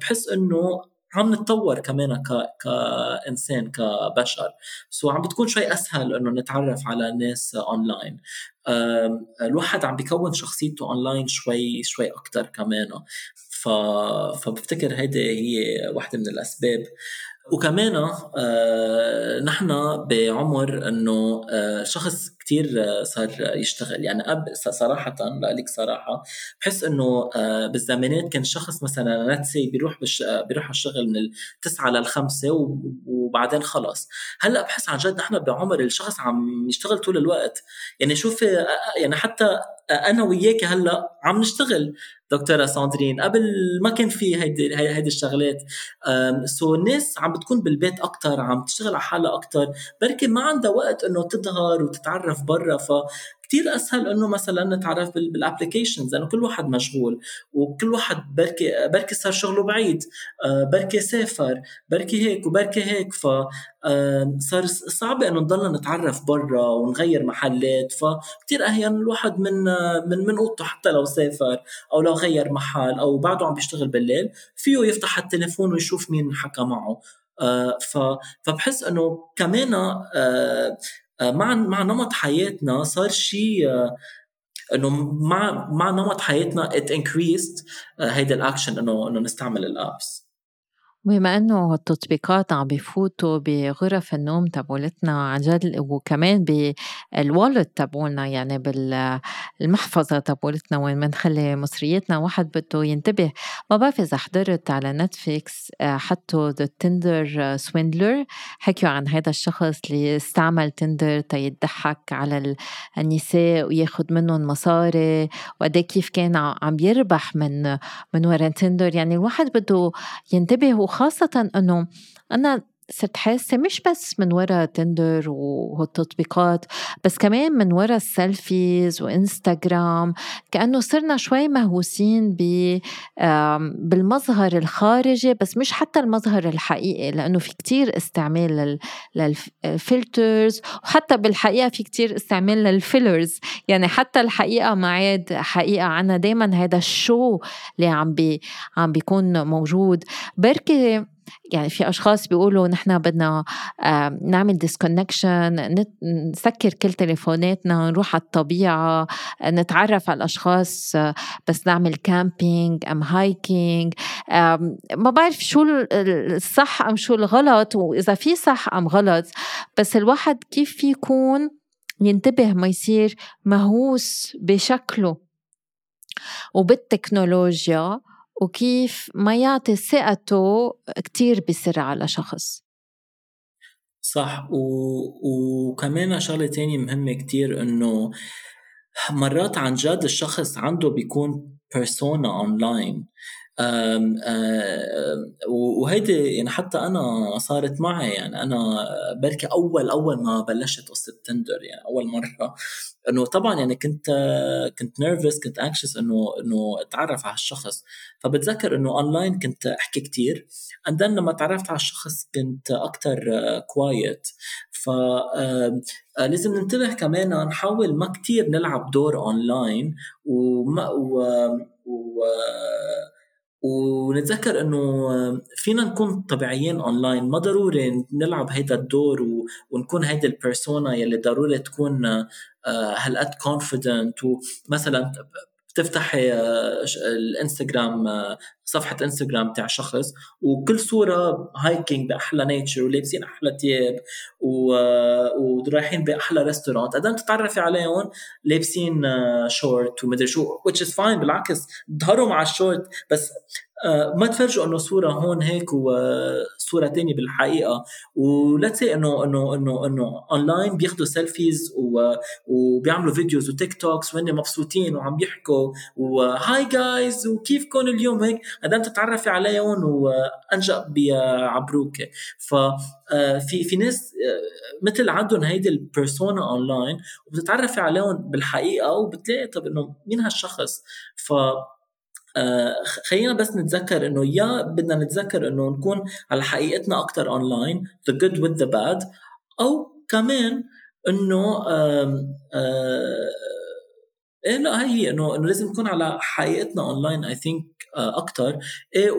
بحس إنه عم نتطور كمان ك... كإنسان كبشر. so عم بتكون شوي أسهل إنه نتعرف على ناس اونلاين الواحد عم بيكون شخصيته اونلاين شوي شوي أكثر كمان. ف... فبفتكر هيدي هي واحدة من الأسباب. وكمان آه نحن بعمر إنه آه شخص كتير آه صار يشتغل. يعني أب صراحة لك صراحة بحس إنه آه بالزمانات كان شخص مثلا نتسي بيروح بش بيروح على الشغل من التسعة للخمسة وبعدين خلص هلأ بحس عن جد نحن بعمر الشخص عم يشتغل طول الوقت. يعني شوفي آه، آه، يعني حتى أنا وياك هلأ عم نشتغل. دكتورة ساندرين قبل ما كان في هيدي هيدي الشغلات so الناس عم بتكون بالبيت أكثر عم تشتغل على حالها أكثر بركي ما عندها وقت إنه تظهر وتتعرف برا ف كتير أسهل إنه مثلا نتعرف بال applications لأنه كل واحد مشغول وكل واحد بركي بركي صار شغله بعيد آه، بركي سافر بركي هيك وبركي هيك ف صار صعب إنه نضلنا نتعرف برا ونغير محلات فكتير أحيانا الواحد من من من أوضته حتى لو سافر أو لو غير محل أو بعده عم بيشتغل بالليل فيه يفتح التليفون ويشوف مين حكى معه آه فبحس إنه كمان آه آه، مع مع نمط حياتنا صار شيء آه، إنه مع مع نمط حياتنا it increased آه، هيدا الاكشن انه إنه نستعمل ال apps بما إنه التطبيقات عم بفوتوا بغرف النوم تبعولتنا عن جد وكمان بال wallet تبعولنا يعني بالمحفظة تبعولتنا وين بنخلي مصرياتنا واحد بده ينتبه. ما بعرف إذا حضرت على نتفليكس آه، حطوا The Tinder Swindler حكيوا عن هذا الشخص اللي استعمل Tinder تيضحك على النساء وياخد منهم مصاري. وقد كيف كان عم يربح من من وراء Tinder يعني الواحد بده ينتبه وخاصة أنه أنا صرت حاسة مش بس من ورا Tinder والتطبيقات بس كمان من ورا ال selfies وإنستغرام كأنه صرنا شوي مهووسين بالمظهر الخارجي بس مش حتى المظهر الحقيقي لأنه في كتير استعمال لل filters وحتى بالحقيقة في كتير استعمال لل fillers يعني حتى الحقيقة ما عاد حقيقة عنا دايما هذا ال show اللي عم بي عم بيكون موجود. بركي يعني في أشخاص بيقولوا نحن بدنا نعمل disconnection نسكر كل تليفوناتنا نروح على الطبيعة نتعرف على الأشخاص بس نعمل camping أم hiking ما بعرف شو الصح أم شو الغلط وإذا في صح أم غلط بس الواحد كيف في يكون ينتبه ما يصير مهووس بشكله. وبالتكنولوجيا وكيف ما يعطي ثقته كتير بسرعة على شخص. صح و... وكمان شغلة تانية مهمة كتير إنه مرات عن جد الشخص عنده بيكون persona online وهيدي يعني حتى أنا صارت معي يعني أنا بركي أول أول ما بلشت قصة Tinder يعني أول مرة <laughs> إنه طبعا يعني كنت كنت nervous كنت anxious إنه إنه أتعرف على الشخص فبتذكر إنه اونلاين كنت أحكي كتير and لما تعرفت على الشخص كنت أكثر quiet ف لازم ننتبه كمان نحاول ما كتير نلعب دور اونلاين وما و, و ونتذكر إنه فينا نكون طبيعيين اونلاين ما ضروري نلعب هيدا الدور ونكون هيدا ال persona يلي ضروري تكون آه، هالقد confident ومثلا بتفتحي آه، الانستغرام آه، صفحة انستغرام تاع شخص وكل صورة hiking بأحلى nature ولابسين أحلى ثياب ورايحين بأحلى restaurant قدام تتعرفي عليهم لابسين شورت ومدري شو which is fine بالعكس ظهروا مع الشورت بس آه، ما تفرجوا إنه صورة هون هيك وصوره تانية بالحقيقة. و let's say إنه إنه إنه إنه اونلاين بياخذوا selfies وبيعملوا videos و TikToks وهن مبسوطين وعم بيحكوا و hi guys وكيفكم اليوم هيك؟ قدام تتعرفي عليهم وانجا بيعبروك ف آه، في في ناس آه، مثل عندهم هيدي ال persona online وبتتعرفي عليهم بالحقيقة وبتلاقي طب إنه مين هالشخص؟ ف آه، خلينا بس نتذكر إنه يا بدنا نتذكر إنه نكون على حقيقتنا أكثر online the good with the bad أو كمان إنه إيه لا هي إنه إنه لازم نكون على حقيقتنا online I think أكثر إيه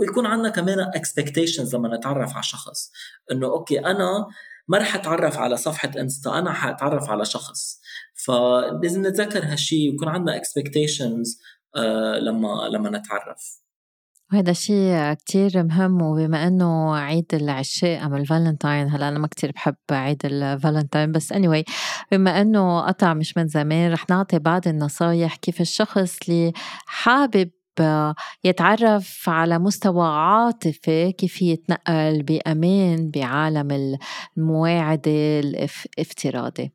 ويكون عندنا كمان expectations لما نتعرف على شخص. إنه okay أنا ما رح أتعرف على صفحة انستا أنا حأتعرف على شخص. فلازم نتذكر هالشيء ويكون عندنا expectations آه، لما لما نتعرف. وهذا شيء كتير مهم وبما إنه عيد العشاء ام الفالنتاين هلأ أنا ما كتير بحب عيد الفالنتاين بس anyway بما إنه قطع مش من زمان رح نعطي بعض النصايح كيف الشخص اللي حابب يتعرف على مستوى عاطفي كيف يتنقل بأمان بعالم المواعدة الافتراضي.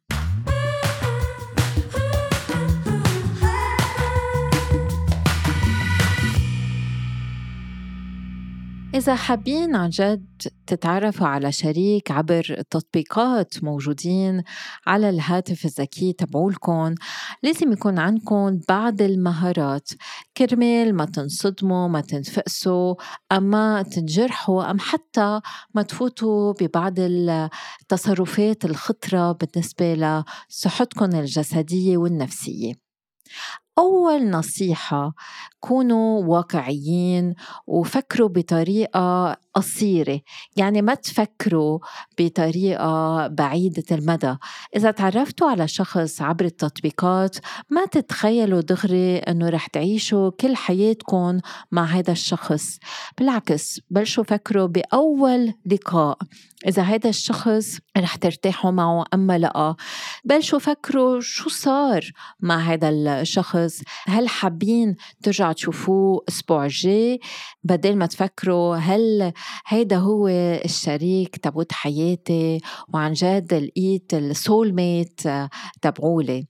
إذا حابين عن جد تتعرفوا على شريك عبر تطبيقات موجودين على الهاتف الذكي تبعولكم لازم يكون عندكم بعض المهارات. كرمال ما تنصدموا ما تنفقسوا أما تنجرحوا أم حتى ما تفوتوا ببعض التصرفات الخطرة بالنسبة لصحتكم الجسدية والنفسية. أول نصيحة كونوا واقعيين وفكروا بطريقة قصيرة. يعني ما تفكروا بطريقة بعيدة المدى. إذا تعرفتوا على شخص عبر التطبيقات ما تتخيلوا دغري أنه رح تعيشوا كل حياتكم مع هذا الشخص. بالعكس بلشوا فكروا بأول لقاء. إذا هذا الشخص رح ترتاحوا معه أما لأ بلشوا فكروا شو صار مع هذا الشخص. هل حابين ترجعوا تشوفوه الأسبوع الجاي بدل ما تفكروا هل هيدا هو الشريك تبوت حياتي وعن جد لقيت السول ميت تبعولي.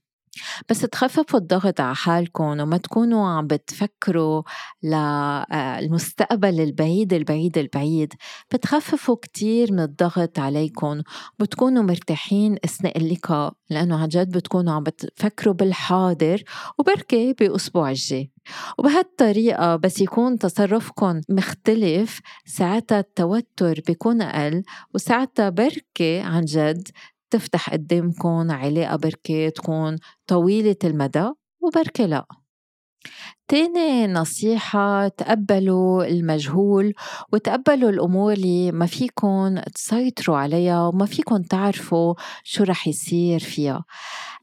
بس تخففوا الضغط على حالكم وما تكونوا عم بتفكروا للمستقبل البعيد البعيد البعيد. بتخففوا كتير من الضغط عليكم. بتكونوا مرتاحين أثناء اللقاء لأنه عن جد بتكونوا عم بتفكروا بالحاضر وبركي بأسبوع الجاي. وبهالطريقة بس يكون تصرفكم مختلف ساعتها التوتر بيكون أقل وساعتها بركي عن جد تفتح قدامكم علاقة بركي تكون طويلة المدى وبركي لأ. تاني نصيحة تقبلوا المجهول وتقبلوا الأمور اللي ما فيكن تسيطروا عليها وما فيكن تعرفوا شو رح يصير فيها.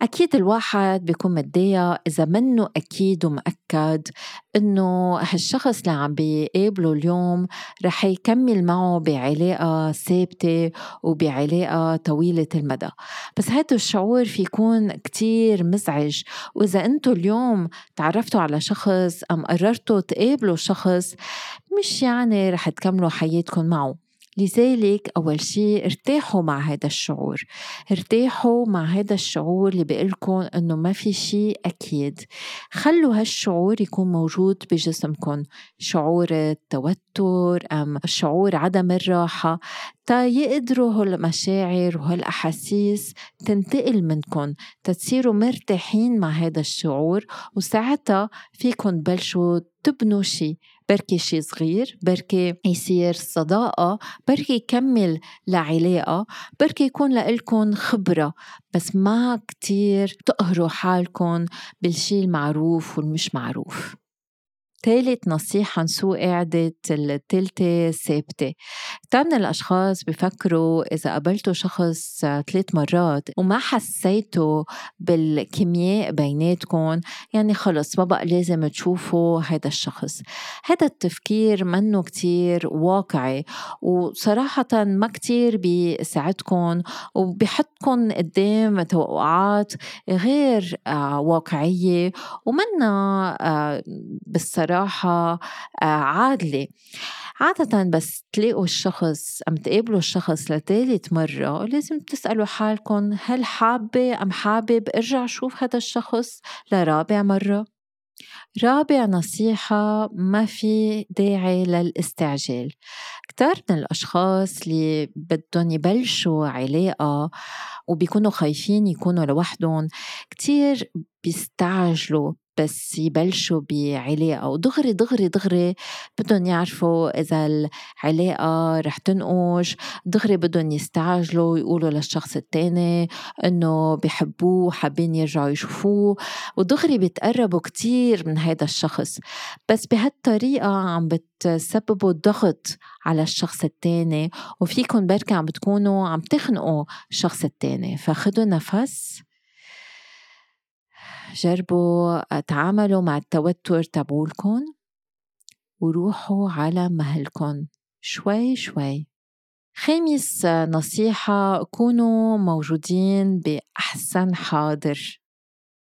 أكيد الواحد بيكون متضايق إذا منه أكيد ومأكد إنه هالشخص اللي عم بيقابله اليوم رح يكمل معه بعلاقة ثابتة وبعلاقة طويلة المدى. بس هذا الشعور في يكون كتير مزعج. وإذا أنتوا اليوم تعرفتوا على شخص أم قررتوا تقابلوا شخص مش يعني رح تكملوا حياتكم معه. لذلك أول شيء ارتاحوا مع هذا الشعور. ارتاحوا مع هذا الشعور اللي بيقلكم أنه ما في شيء أكيد. خلوا هالشعور يكون موجود بجسمكم. شعور التوتر أم شعور عدم الراحة. تا يقدروا هالمشاعر وهالأحاسيس تنتقل منكم. تتصيروا مرتاحين مع هذا الشعور. وساعتها فيكم تبلشوا تبنوا شيء. بركي شي صغير بركي يصير صداقة بركي يكمل لعلاقة بركي يكون لإلكن خبرة بس ما كتير تقهروا حالكن بالشي المعروف والمش معروف. ثالث نصيحة نسوء قعدة التالتة ثابتة. كتير من الأشخاص بفكروا إذا قابلتوا شخص ثلاث مرات وما حسيتوا بالكيمياء بيناتكم يعني خلص ما بقى لازم تشوفوا هذا الشخص. هذا التفكير منه كتير واقعي وصراحة ما كتير بيساعدكم وبيحطكم قدام توقعات غير آه، واقعية ومنا آه، بالصراحة بصراحة آه، عادلة. عادة بس تلاقوا الشخص أم تقابلوا الشخص لثالث مرة لازم تسألوا حالكم هل حابة أم حابب ارجع شوف هذا الشخص لرابع مرة؟ رابع نصيحة ما في داعي للاستعجال. كتار من الأشخاص اللي بدهم يبلشوا علاقة وبيكونوا خايفين يكونوا لوحدهم كتير بيستعجلوا. بس يبلشوا بعلاقة ودغري دغري دغري بدهم يعرفوا إذا العلاقة رح تنقش دغري بدهم يستعجلوا ويقولوا للشخص التاني إنه بحبوه حابين يرجعوا يشوفوه ودغري بيتقربوا كتير من هذا الشخص. بس بهالطريقة عم بتسببوا ضغط على الشخص التاني وفيكم بركة عم بتكونوا عم تخنقوا الشخص التاني. فخدوا نفس جربوا تعاملوا مع التوتر تبعولكن وروحوا على مهلكن شوي شوي. خامس نصيحة كونوا موجودين بأحسن حاضر.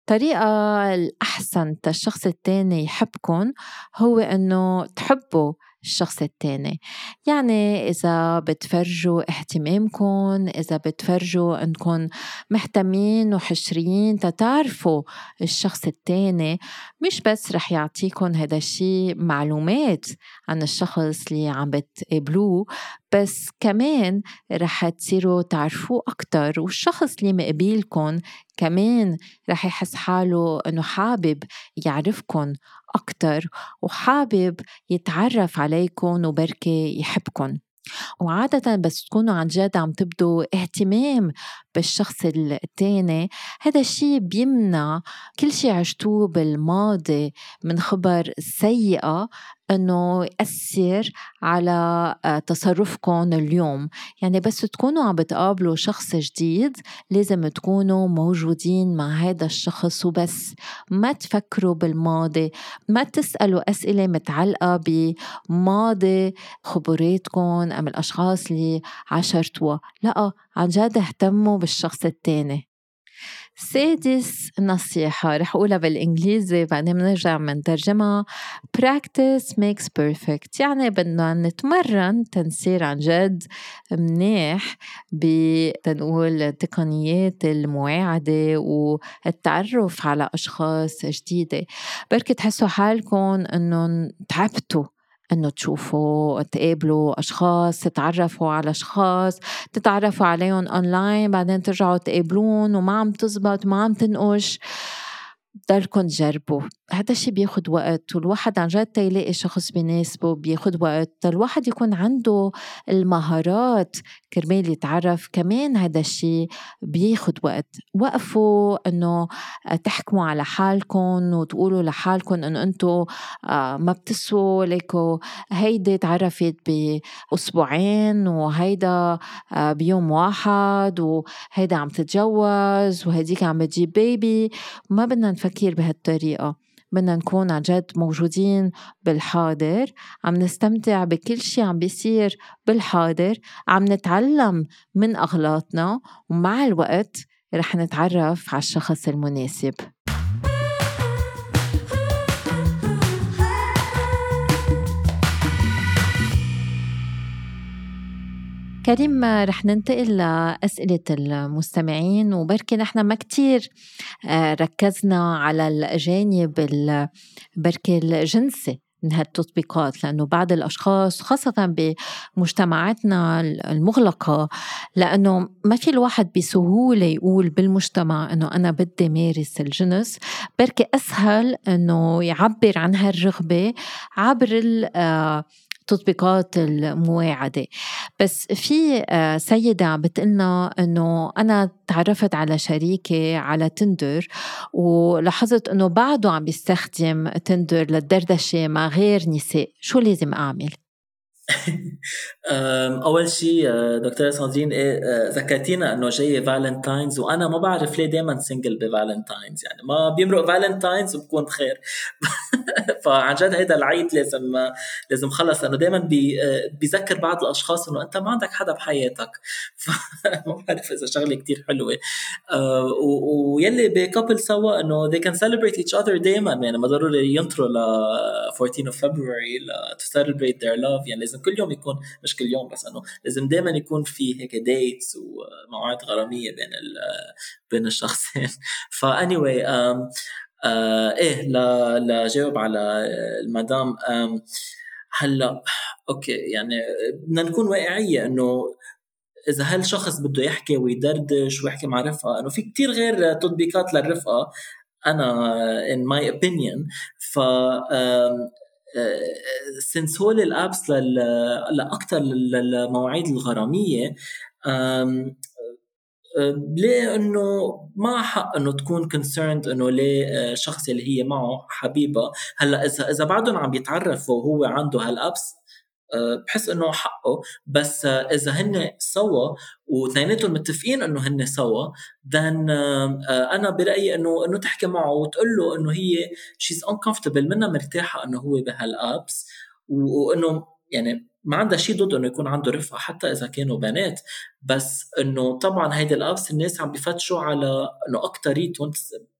الطريقة الأحسن تالشخص التاني يحبكن هو إنه تحبوا الشخص التاني. يعني إذا بتفرجوا اهتمامكم إذا بتفرجوا أنكم مهتمين وحشريين تتعرفوا الشخص التاني. مش بس رح يعطيكم هذا الشيء معلومات عن الشخص اللي عم بتقابلوه بس كمان رح تصيروا تعرفوه أكتر والشخص اللي مقابلكم كمان رح يحس حاله إنه حابب يعرفكم أكتر وحابب يتعرف عليكم وبركي يحبكم وعادة بس تكونوا عن جد عم تبدوا اهتمام بالشخص التاني. هذا الشيء بيمنع كل شيء عشتوه بالماضي من خبر سيئة إنه يأثر على آه، تصرفكم اليوم. يعني بس تكونوا عم بتقابلوا شخص جديد لازم تكونوا موجودين مع هذا الشخص وبس. ما تفكروا بالماضي ما تسألوا أسئلة متعلقة بماضي خبراتكم أم الأشخاص اللي عاشرتوها. لا عن جد اهتموا بالشخص التاني. سادس نصيحة رح أقولها بالإنجليزي بعدين بنرجع منترجمها practice makes perfect. يعني بدنا نتمرن تنصير عن جد منيح بتنقول تقنيات المواعدة والتعرف على أشخاص جديدة. بركي تحسوا حالكم إنه تعبتوا. إنه تشوفوا تقابلوا أشخاص تتعرفوا على أشخاص تتعرفوا عليهم اونلاين بعدين ترجعوا تقابلون وما عم تزبط وما عم تنقش. ضلكم تجربوا هذا الشيء بياخد وقت والواحد عن جد يلاقي شخص بيناسبه بياخد وقت. الواحد يكون عنده المهارات كرمال يتعرف كمان هذا الشيء بياخد وقت. وقفوا إنه تحكموا على حالكم وتقولوا لحالكم إنه أنتم آه، ما بتسووا ليكو. هيدي تعرفت بأسبوعين وهيدا آه، بيوم واحد وهيدا عم تتجوز وهديك عم بتجيب بيبي ما بدنا نفكر بهالطريقة. بدنا نكون عن جد موجودين بالحاضر عم نستمتع بكل شيء عم بيصير بالحاضر عم نتعلم من أغلاطنا ومع الوقت رح نتعرف على الشخص المناسب. كريم رح ننتقل لأسئلة المستمعين وبركي نحن ما كتير آه، ركزنا على الجانب بركي الجنسي من هالتطبيقات لأنه بعض الأشخاص خاصة بمجتمعاتنا المغلقة لأنه ما في الواحد بسهولة يقول بالمجتمع أنه أنا بدي مارس الجنس. بركي أسهل أنه يعبر عن هالرغبة عبر آه، تطبيقات المواعدة بس في آه، سيدة عم بتقلنا أنه أنا تعرفت على شريكي على تندر ولاحظت أنه بعده عم بيستخدم تندر للدردشة مع غير نساء شو لازم أعمل؟ <laughs> أول شيء آه، دكتورة ساندرين إيه آه، ذكرتينا إنه جاي Valentine's وأنا ما بعرف ليه دائما single ب Valentine's يعني ما بيمرق Valentine's وبكون بخير <laughs> فعن جد هيدا العيد لازم لازم خلص لأنه دائما بي بيذكر بعض الأشخاص إنه أنت ما عندك حدا بحياتك. <laughs> فما بعرف إذا شغلة كتير حلوة. ويلي ب couple سوا إنه they can celebrate each other دائما يعني ما ضروري ينطروا ل 14 of February to celebrate their love يعني لازم كل يوم يكون مش كل يوم بس إنه لازم دائما يكون في هيك dates ومواعيد غرامية بين بين الشخصين. ف anyway uh, إيه لجاوب على المدام هلأ okay يعني بدنا نكون واقعية إنه إذا هالشخص بده يحكي ويدردش ويحكي مع رفقة إنه في كتير غير تطبيقات للرفقة أنا in my opinion. ف since هول ال apps لأكثر للمواعيد الغرامية ليه إنه ما حق إنه تكون concerned إنه ليه آه، شخص اللي هي معه حبيبة؟ هلأ اذا إذا بعدهم عم يتعرفوا وهو عنده هالأبس بحس إنه حقه. بس إذا هن سوا واثنيناتهم متفقين إنه هن سوا then أنا برأيي إنه إنه تحكي معه وتقول له إنه هي شيز انكمفتبل منها مرتاحة إنه هو بهالابس وإنه يعني ما عندها شيء ضد إنه يكون عنده رفقة حتى إذا كانوا بنات. بس إنه طبعا هيدي الابس الناس عم بفتشوا على إنه اكثريتهم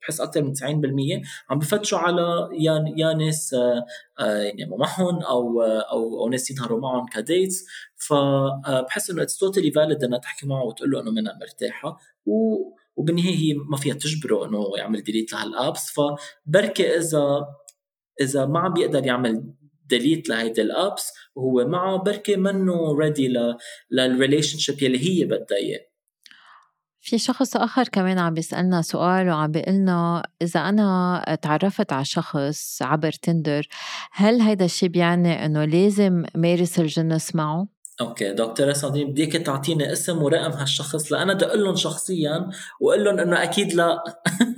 بحس أكثر من 90% عم بفتشوا على يا يا ناس آه، آه، يعني معهم أو أو أو ناس ينهروا معهم ك dates فبحس إنه it's totally valid إنها تحكي معه وتقول له إنه منها مرتاحة. و وبالنهاية هي ما فيها تجبره إنه يعمل delete لهال apps فبركي إذا إذا ما عم بيقدر يعمل delete لهيدي ال apps وهو معه بركي منه ready لل relationship يلي هي بدها إياه في شخص آخر كمان عم بيسألنا سؤال وعم بيقلنا إذا أنا تعرفت على شخص عبر تندر هل هيدا الشيء بيعني إنه لازم مارس الجنس معه؟ okay دكتورة صديق بديك تعطيني اسم ورقم هالشخص لأنا بدي أقول لهم شخصيا وأقول لهم إنه أكيد لا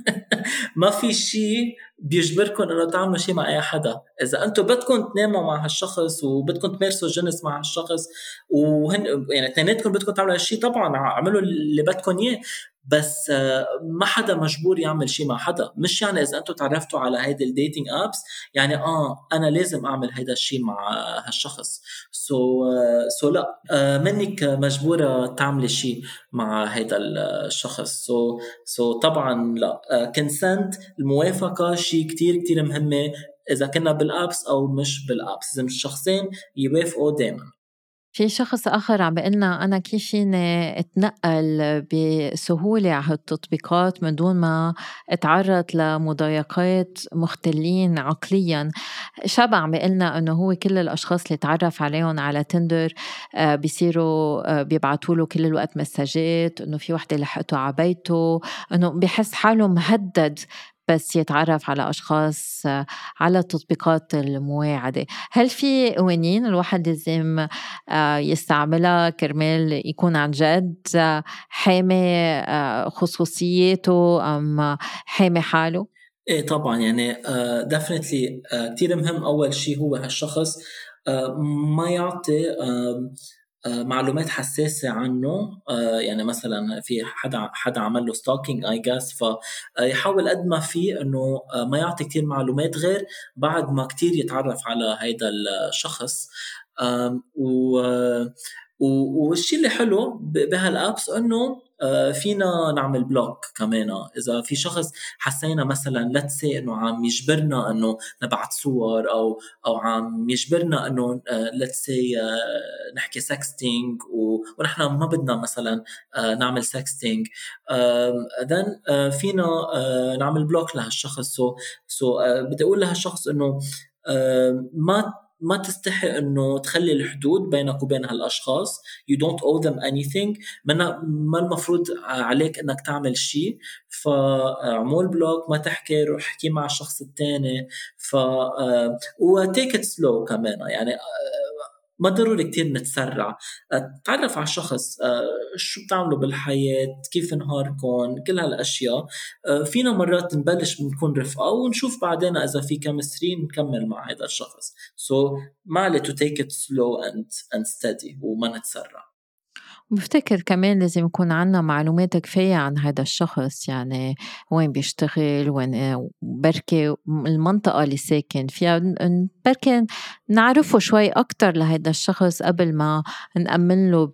<laughs> ما في شيء بيجبركم إنه تعملوا شيء مع أي حدا. إذا أنتم بدكم تناموا مع هالشخص وبدكم تمارسوا الجنس مع هالشخص وهن يعني اثنيناتكم بدكم تعملوا هالشيء طبعا أعملوا اللي بدكم إياه بس آه، ما حدا مجبور يعمل شيء مع حدا. مش يعني إذا أنتم تعرفتوا على هيدي ال dating apps يعني آه أنا لازم أعمل هيدا الشيء مع هالشخص. so, so uh, so لا uh, منك مجبورة تعملي شيء مع هيدا الشخص. so, so طبعا لا. consent الموافقة شيء كتير كتير مهمة إذا كنا بال apps أو مش بال apps لازم الشخصين يوافقوا دائما في شخص آخر عم بيقلنا أنا كيف فيني أتنقل بسهولة على هالتطبيقات من دون ما أتعرض لمضايقات مختلين عقليا. شاب عم بيقلنا إنه هو كل الأشخاص اللي تعرف عليهم على تندر آه، بيصيروا آه، بيبعتوا له كل الوقت مساجات إنه في وحدة لحقته على بيته إنه بحس حاله مهدد بس يتعرف على أشخاص على التطبيقات المواعدة هل في قوانين الواحد لازم آه، يستعملها كرمال يكون عن جد حامي آه، خصوصياته أم حامي حاله؟ إيه طبعا يعني definitely كثير مهم أول شيء هو هالشخص ما يعطي آه، معلومات حساسة عنه. آه، يعني مثلا في حدا حدا عمل له stalking I guess فيحاول قد ما في إنه آه، ما يعطي كثير معلومات غير بعد ما كثير يتعرف على هيدا الشخص. و والشيء اللي حلو بهال apps إنه آه، فينا نعمل block كمان. إذا في شخص حسينا مثلا let's say إنه عم يجبرنا إنه نبعث صور أو أو عم يجبرنا إنه let's آه، آه، نحكي sexting ونحن ما بدنا مثلا نعمل sexting then فينا نعمل block لهالشخص. so بدي أقول لهالشخص إنه ما ما تستحي إنه تخلي الحدود بينك وبين هالأشخاص. You don't owe them anything. ما ما المفروض عليك إنك تعمل شيء فعمول بلوك ما تحكي روح احكي مع الشخص الثاني ف وتيك ات سلو كمان. يعني ما ضروري كتير نتسرع. أه، تعرف على الشخص أه، شو بتعملوا بالحياة؟ كيف نهاركم كل هالأشياء. أه، فينا مرات نبلش بنكون رفقة ونشوف بعدين إذا في chemistry نكمل مع هذا الشخص. so, ما عليه to take it slow and, and steady وما نتسرع. بفتكر كمان لازم يكون عنا معلومات كفاية عن هذا الشخص. يعني وين بيشتغل وين بركي المنطقة اللي ساكن فيها. بركي نعرفه شوي أكتر لهذا الشخص قبل ما نأمن له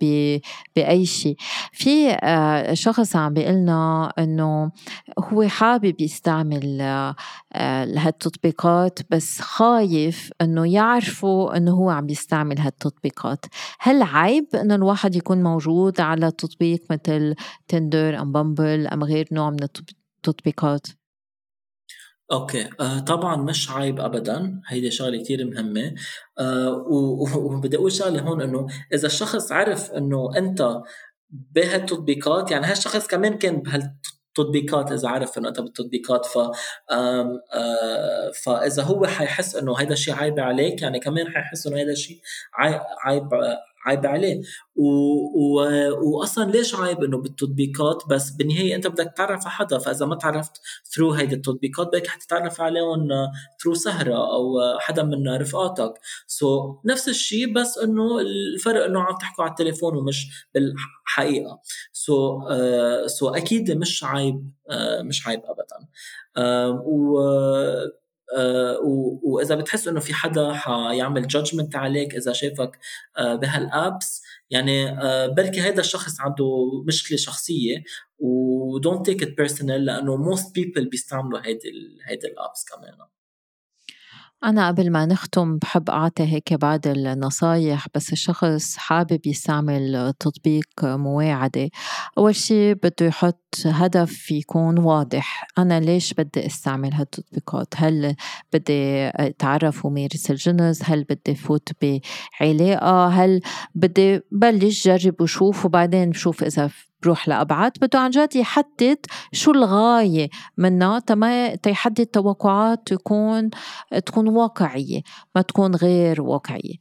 بأي شيء في آه، شخص عم بيقلنا إنه هو حابب يستعمل آه، هالتطبيقات بس خايف إنه يعرفوا إنه هو عم يستعمل هالتطبيقات هل عيب إنه الواحد يكون موجود موجود على تطبيق مثل تندر أم بامبل أم غير نوع من التطبيقات؟ okay. آه طبعا مش عيب ابدا. هيدي شغلة كثير مهمة. آه وبدي أقول شغلة هون إنه إذا الشخص عرف إنه أنت بهالتطبيقات يعني هالشخص كمان كان بهالتطبيقات إذا عرف إنه أنت بالتطبيقات ف آه فإذا هو حيحس إنه هذا الشيء عيب عليك يعني كمان حيحس إنه هذا الشيء عيب عيب عليه. و... و... واصلا ليش عيب إنه بالتطبيقات؟ بس بالنهاية أنت بدك تعرف على حدا فإذا ما تعرفت ثرو هيدي التطبيقات بدك حتتعرف عليهم through سهرة أو حدا من رفقاتك. so, نفس الشيء بس إنه الفرق إنه عم تحكوا على التليفون ومش بالحقيقة. so, uh, so أكيد مش عيب uh, مش عيب ابدا. uh, و آه، وإذا بتحس إنه في حدا حيعمل judgment عليك إذا شافك آه، بهال apps يعني آه، بركي هذا الشخص عنده مشكلة شخصية و don't take it personal لأنه most people بيستعملوا هيدي هيدي الأبس كمان. أنا قبل ما نختم بحب أعطي هيك بعض النصايح بس الشخص حابب يستعمل تطبيق مواعدة. أول شي بده يحط هدف يكون واضح. أنا ليش بدي استعمل هالتطبيقات؟ هل بدي أتعرف ومارس الجنس هل بدي فوت بعلاقة؟ هل بدي بلش جرب وشوف وبعدين بشوف إذا بروح لأبعد بده عن جد يحدد شو الغاية منها تما تيحدد توقعات تكون تكون واقعية ما تكون غير واقعية.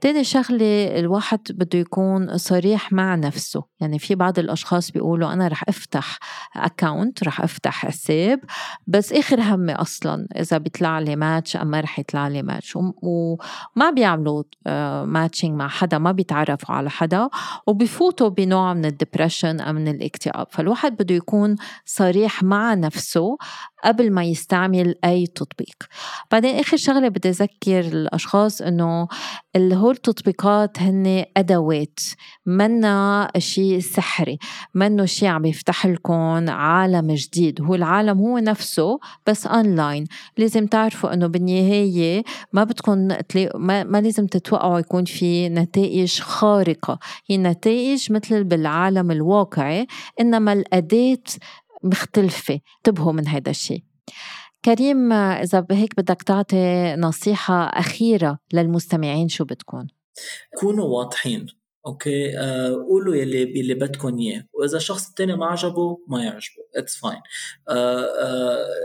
تاني شغلة الواحد بده يكون صريح مع نفسه يعني في بعض الأشخاص بيقولوا أنا رح أفتح account رح أفتح حساب بس آخر همي أصلا إذا بيطلع لي ماتش أم ما رح يطلع لي ماتش وما بيعملوا matching مع حدا ما بيتعرفوا على حدا وبفوتوا بنوع من ال depression من الاكتئاب فالواحد بده يكون صريح مع نفسه قبل ما يستعمل أي تطبيق. بعدين آخر شغلة بدي أذكر الأشخاص إنه هول التطبيقات هن أدوات منا شيء سحري منه شيء عم يفتح لكم عالم جديد. هو العالم هو نفسه بس أونلاين لازم تعرفوا إنه بالنهاية ما بدكم ما, ما لازم تتوقعوا يكون في نتائج خارقة. هي نتائج مثل بالعالم الواقعي إنما الأداة مختلفة. انتبهوا من هذا الشيء. كريم إذا هيك بدك تعطي نصيحة أخيرة للمستمعين شو بتكون؟ كونوا واضحين okay؟ آه قولوا يلي يلي بدكم إياه وإذا الشخص الثاني ما عجبه ما يعجبه. it's fine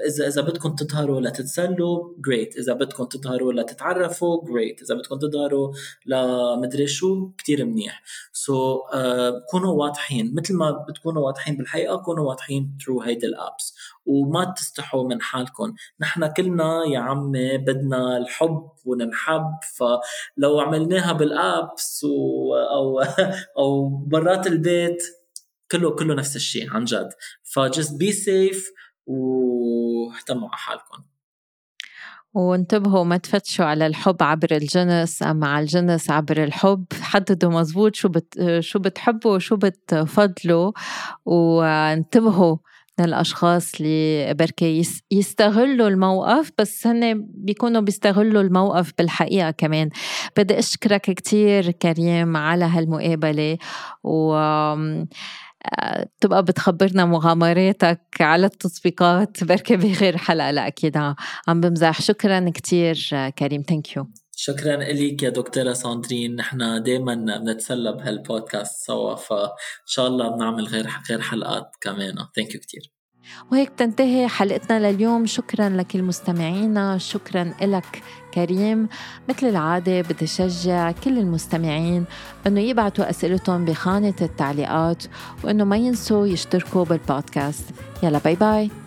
اذا إذا بدكم تظهروا لتتسلوا great إذا بدكم تظهروا لتتعرفوا great إذا بدكم تظهروا لمدري شو كثير منيح. so, uh, كونوا واضحين. مثل ما بتكونوا واضحين بالحقيقة كونوا واضحين through هيدي ال apps وما تستحوا من حالكم. نحن كلنا يا عمي بدنا الحب وننحب. فلو عملناها بال apps و... أو أو برات البيت كله كله نفس الشيء عن جد. فجست بي سيف واهتموا على حالكم. وانتبهوا ما تفتشوا على الحب عبر الجنس أما على الجنس عبر الحب. حددوا مزبوط شو بت شو بتحبوا وشو بتفضلوا وانتبهوا من الأشخاص اللي بركي يستغلوا الموقف بس هن بيكونوا بيستغلوا الموقف بالحقيقة كمان. بدي أشكرك كتير كريم على هالمقابلة و تبقى بتخبرنا مغامراتك على التطبيقات. بركي بغير حلقة. لا أكيد عم بمزح. شكرا كتير كريم. thank you شكرا لك يا دكتورة ساندرين. نحن دائما بنتسلى بهالبودكاست سوا فإن شاء الله بنعمل غير غير حلقات كمان. thank you كثير وهيك تنتهي حلقتنا لليوم. شكرا لكل مستمعينا. شكرا لك كريم مثل العادة بدي شجع كل المستمعين أنه يبعتوا أسئلتهم بخانة التعليقات وأنه ما ينسوا يشتركوا بالبودكاست. يلا باي باي